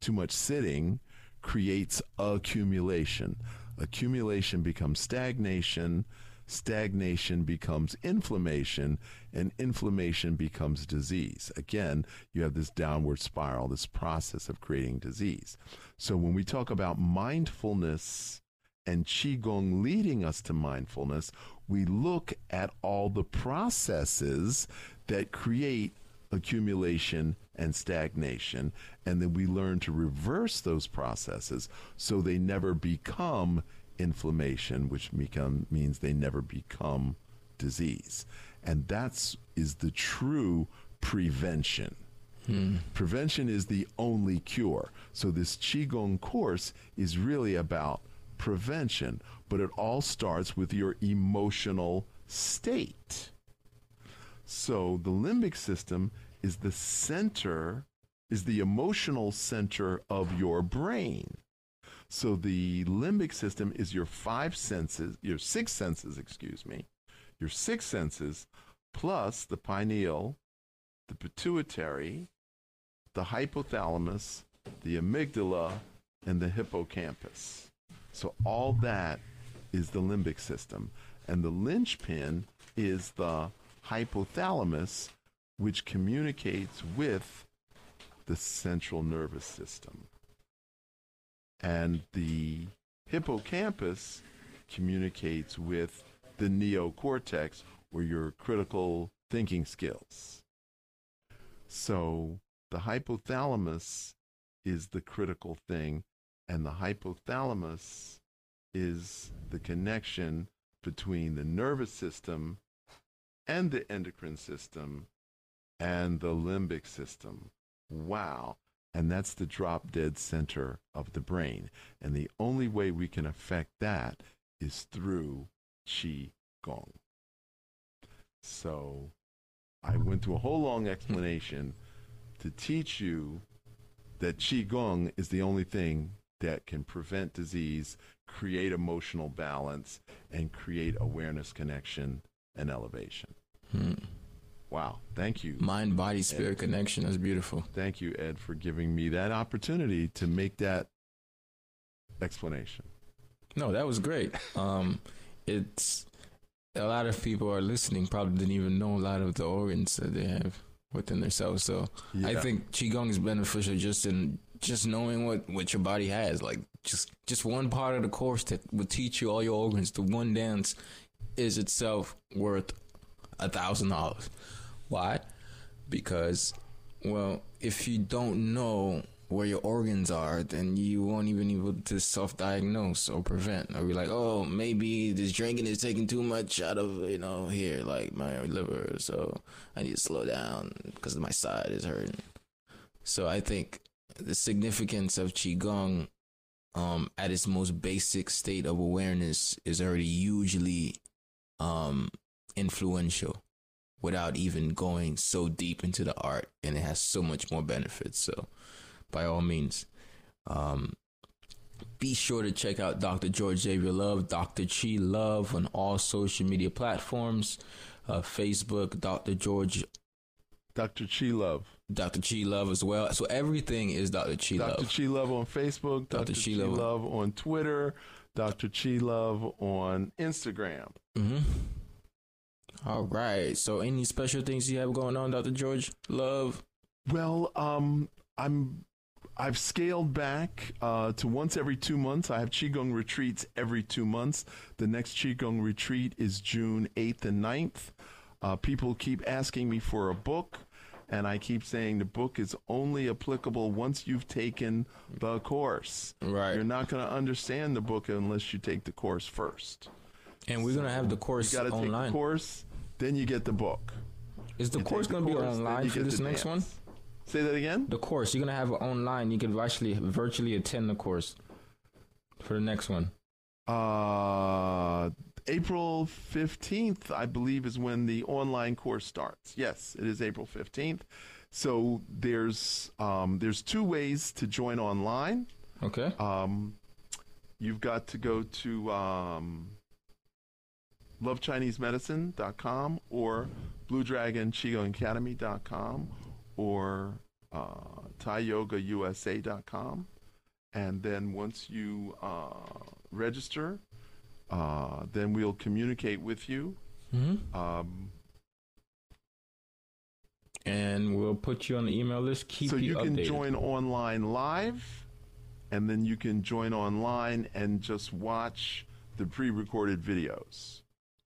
too much sitting creates accumulation. Accumulation becomes stagnation. Stagnation becomes inflammation, and inflammation becomes disease. Again, you have this downward spiral, this process of creating disease. So, when we talk about mindfulness and Qigong leading us to mindfulness, we look at all the processes that create accumulation and stagnation. And then we learn to reverse those processes so they never become inflammation, which become, means they never become disease. And that's is the true prevention. Hmm. Prevention is the only cure. So this Qigong course is really about prevention, but it all starts with your emotional state. So the limbic system is the center, is the emotional center of your brain. So the limbic system is your five senses, your six senses, excuse me, your six senses plus the pineal, the pituitary, the hypothalamus, the amygdala, and the hippocampus. So all that is the limbic system. And the linchpin is the hypothalamus, which communicates with the central nervous system. And the hippocampus communicates with the neocortex, or your critical thinking skills. So the hypothalamus is the critical thing, and the hypothalamus is the connection between the nervous system and the endocrine system and the limbic system. Wow. And that's the drop dead center of the brain. And the only way we can affect that is through Qi Gong. So I went through a whole long explanation to teach you that Qi Gong is the only thing that can prevent disease, create emotional balance, and create awareness, connection, and elevation. Hmm. Wow. Thank you. Mind, body, spirit Ed. connection. That's beautiful. Thank you, Ed, for giving me that opportunity to make that explanation. No, that was great. Um, it's a lot of people are listening probably didn't even know a lot of the organs that they have within themselves. So I Yeah. think qigong is beneficial just in just knowing what what your body has. Like just just one part of the course that will teach you all your organs. The one dance is itself worth a thousand dollars. Why? Because well, if you don't know where your organs are, then you won't even be able to self-diagnose or prevent. Or be like, oh, maybe this drinking is taking too much out of you know here, like my liver, so I need to slow down because my side is hurting. So I think the significance of qigong, um, at its most basic state of awareness, is already hugely, um, influential without even going so deep into the art and it has so much more benefits so by all means um be sure to check out Dr. George Xavier Love, Dr. Chi Love on all social media platforms, uh, Facebook, Dr. George, Dr. Chi Love. Dr. Chi Love as well. So everything is Dr. Chi Dr. Love. Chi Love on Facebook, Dr. Dr. Chi Chi Love. Love on Twitter, Dr. Chi Love on Instagram. hmm All right. So any special things you have going on, Dr. George Love? Well, um, I'm I've scaled back uh, to once every two months. I have qigong retreats every two months. The next qigong retreat is June eighth and 9th. Uh, people keep asking me for a book, and I keep saying the book is only applicable once you've taken the course. Right. You're not going to understand the book unless you take the course first. And we're gonna have the You course got to take the online. course, then you get the book. Is the You course gonna be online you for this next one? Say that again. The course you're gonna have it online. You can actually virtually attend the course for the next one. Uh, April 15th, I believe, is when the online course starts. Yes, it is April 15th. So there's um, there's two ways to join online. Okay. Um, you've got to go to um, lovechinesemedicine.com or bluedragonqigongacademy.com or uh, thaiyogausa.com. And then once you uh, register, uh, then we'll communicate with you. Mm-hmm. Um, And we'll put you on the email list. Keep so you, you can updated. join online live, and then you can join online and just watch the pre-recorded videos.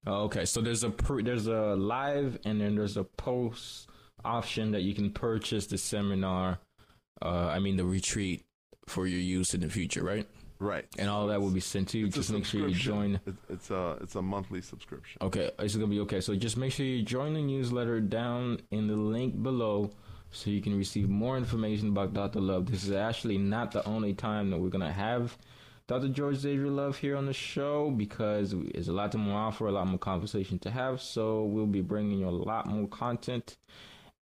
Oh, okay, so there's a pre, there's a live and then there's a post option that you can purchase the seminar. Uh, I mean the retreat for your use in the future, right? Right. And all that will be sent to you. Just make sure you join. It's a it's a monthly subscription. Okay, it's gonna be okay. So just make sure you join the newsletter down in the link below, so you can receive more information about Dr. Love. This is actually not the only time that we're gonna have Dr. George Xavier Love here on the show because there's a lot to more offer, a lot more conversation to have. So we'll be bringing you a lot more content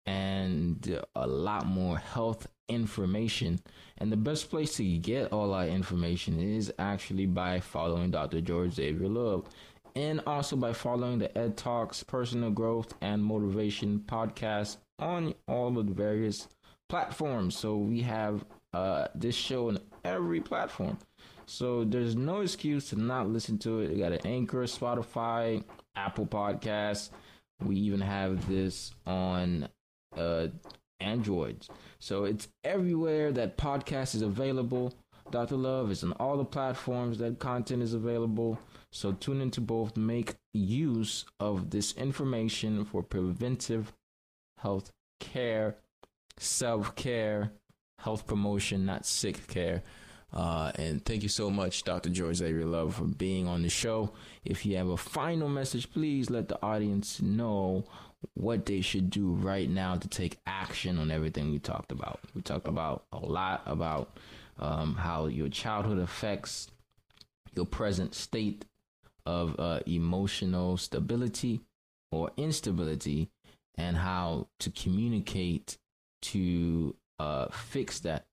and a lot more health information. And the best place to get all our information is actually by following Dr. George Xavier Love. And also by following the Ed Talks Personal Growth and Motivation podcast on all of the various platforms. So we have uh, this show on every platform. So there's no excuse to not listen to it. We got an Anchor, Spotify, Apple Podcasts. We even have this on uh, Androids. So it's everywhere that podcast is available. Dr. Love is on all the platforms that content is available. So tune into both. Make use of this information for preventive health care, self care, health promotion, not sick care. Uh, and thank you so much, Dr. George Xavier Love, for being on the show. If you have a final message, please let the audience know what they should do right now to take action on everything we talked about. We talked about a lot about um, how your childhood affects your present state of uh, emotional stability or instability, and how to communicate to uh, fix that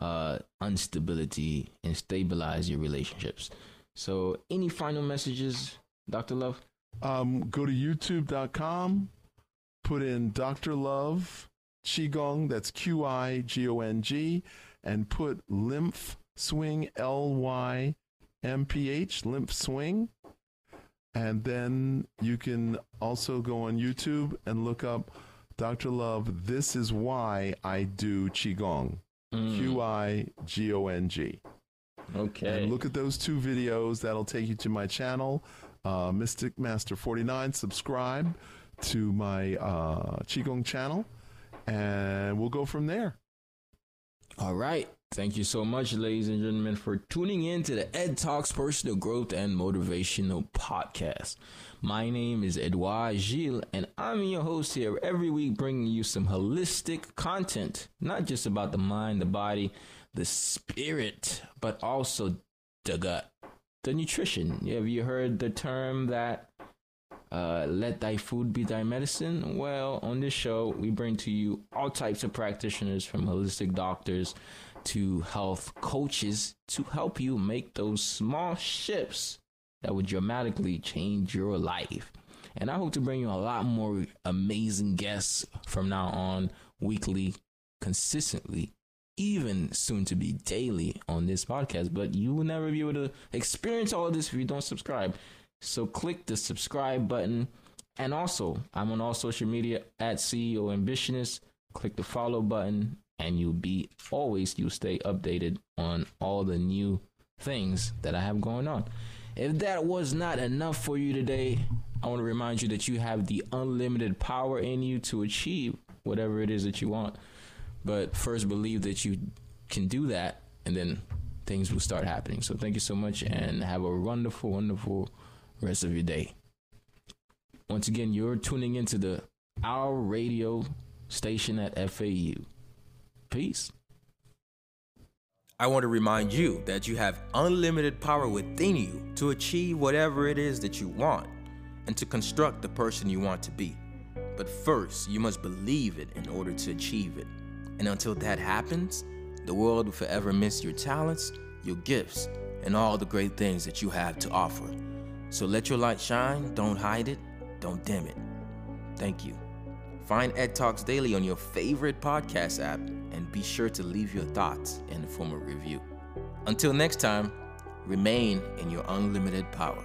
uh, instability and stabilize your relationships. So, any final messages, Dr. Love? Um, go to youtube.com, put in Dr. Love Qigong, that's Q I G O N G, and put lymph swing, L Y M P H, lymph swing. And then you can also go on YouTube and look up Dr. Love, This is Why I Do Qigong. Mm, Q I G O N G. okay. And look at those two videos. That'll take you to my channel, uh, Mystic Master 49. Subscribe to my uh, Qigong channel, and we'll go from there. All right. Thank you so much, ladies and gentlemen, for tuning in to the Ed Talks Personal Growth and Motivational Podcast. My name is Edouard Gilles, and I'm your host here every week, bringing you some holistic content, not just about the mind, the body, the spirit, but also the gut, the nutrition. Have you heard the term that uh, let thy food be thy medicine. Well, on this show, we bring to you all types of practitioners from holistic doctors to health coaches to help you make those small shifts that would dramatically change your life. And I hope to bring you a lot more amazing guests from now on, weekly, consistently, even soon to be daily on this podcast. But you will never be able to experience all of this if you don't subscribe. So click the subscribe button. And also, I'm on all social media at CEO Ambitionist. Click the follow button, and you'll be always you'll stay updated on all the new things that I have going on. If that was not enough for you today, I want to remind you that you have the unlimited power in you to achieve whatever it is that you want. But first, believe that you can do that, and then things will start happening. So, thank you so much, and have a wonderful, wonderful rest of your day. Once again, you're tuning into the Owl Radio station at FAU. Peace. I want to remind you that you have unlimited power within you to achieve whatever it is that you want and to construct the person you want to be. But first, you must believe it in order to achieve it. And until that happens, the world will forever miss your talents, your gifts, and all the great things that you have to offer. So let your light shine, don't hide it, don't dim it. Thank you. Find Ed Talks Daily on your favorite podcast app and be sure to leave your thoughts in the form of review. Until next time, remain in your unlimited power.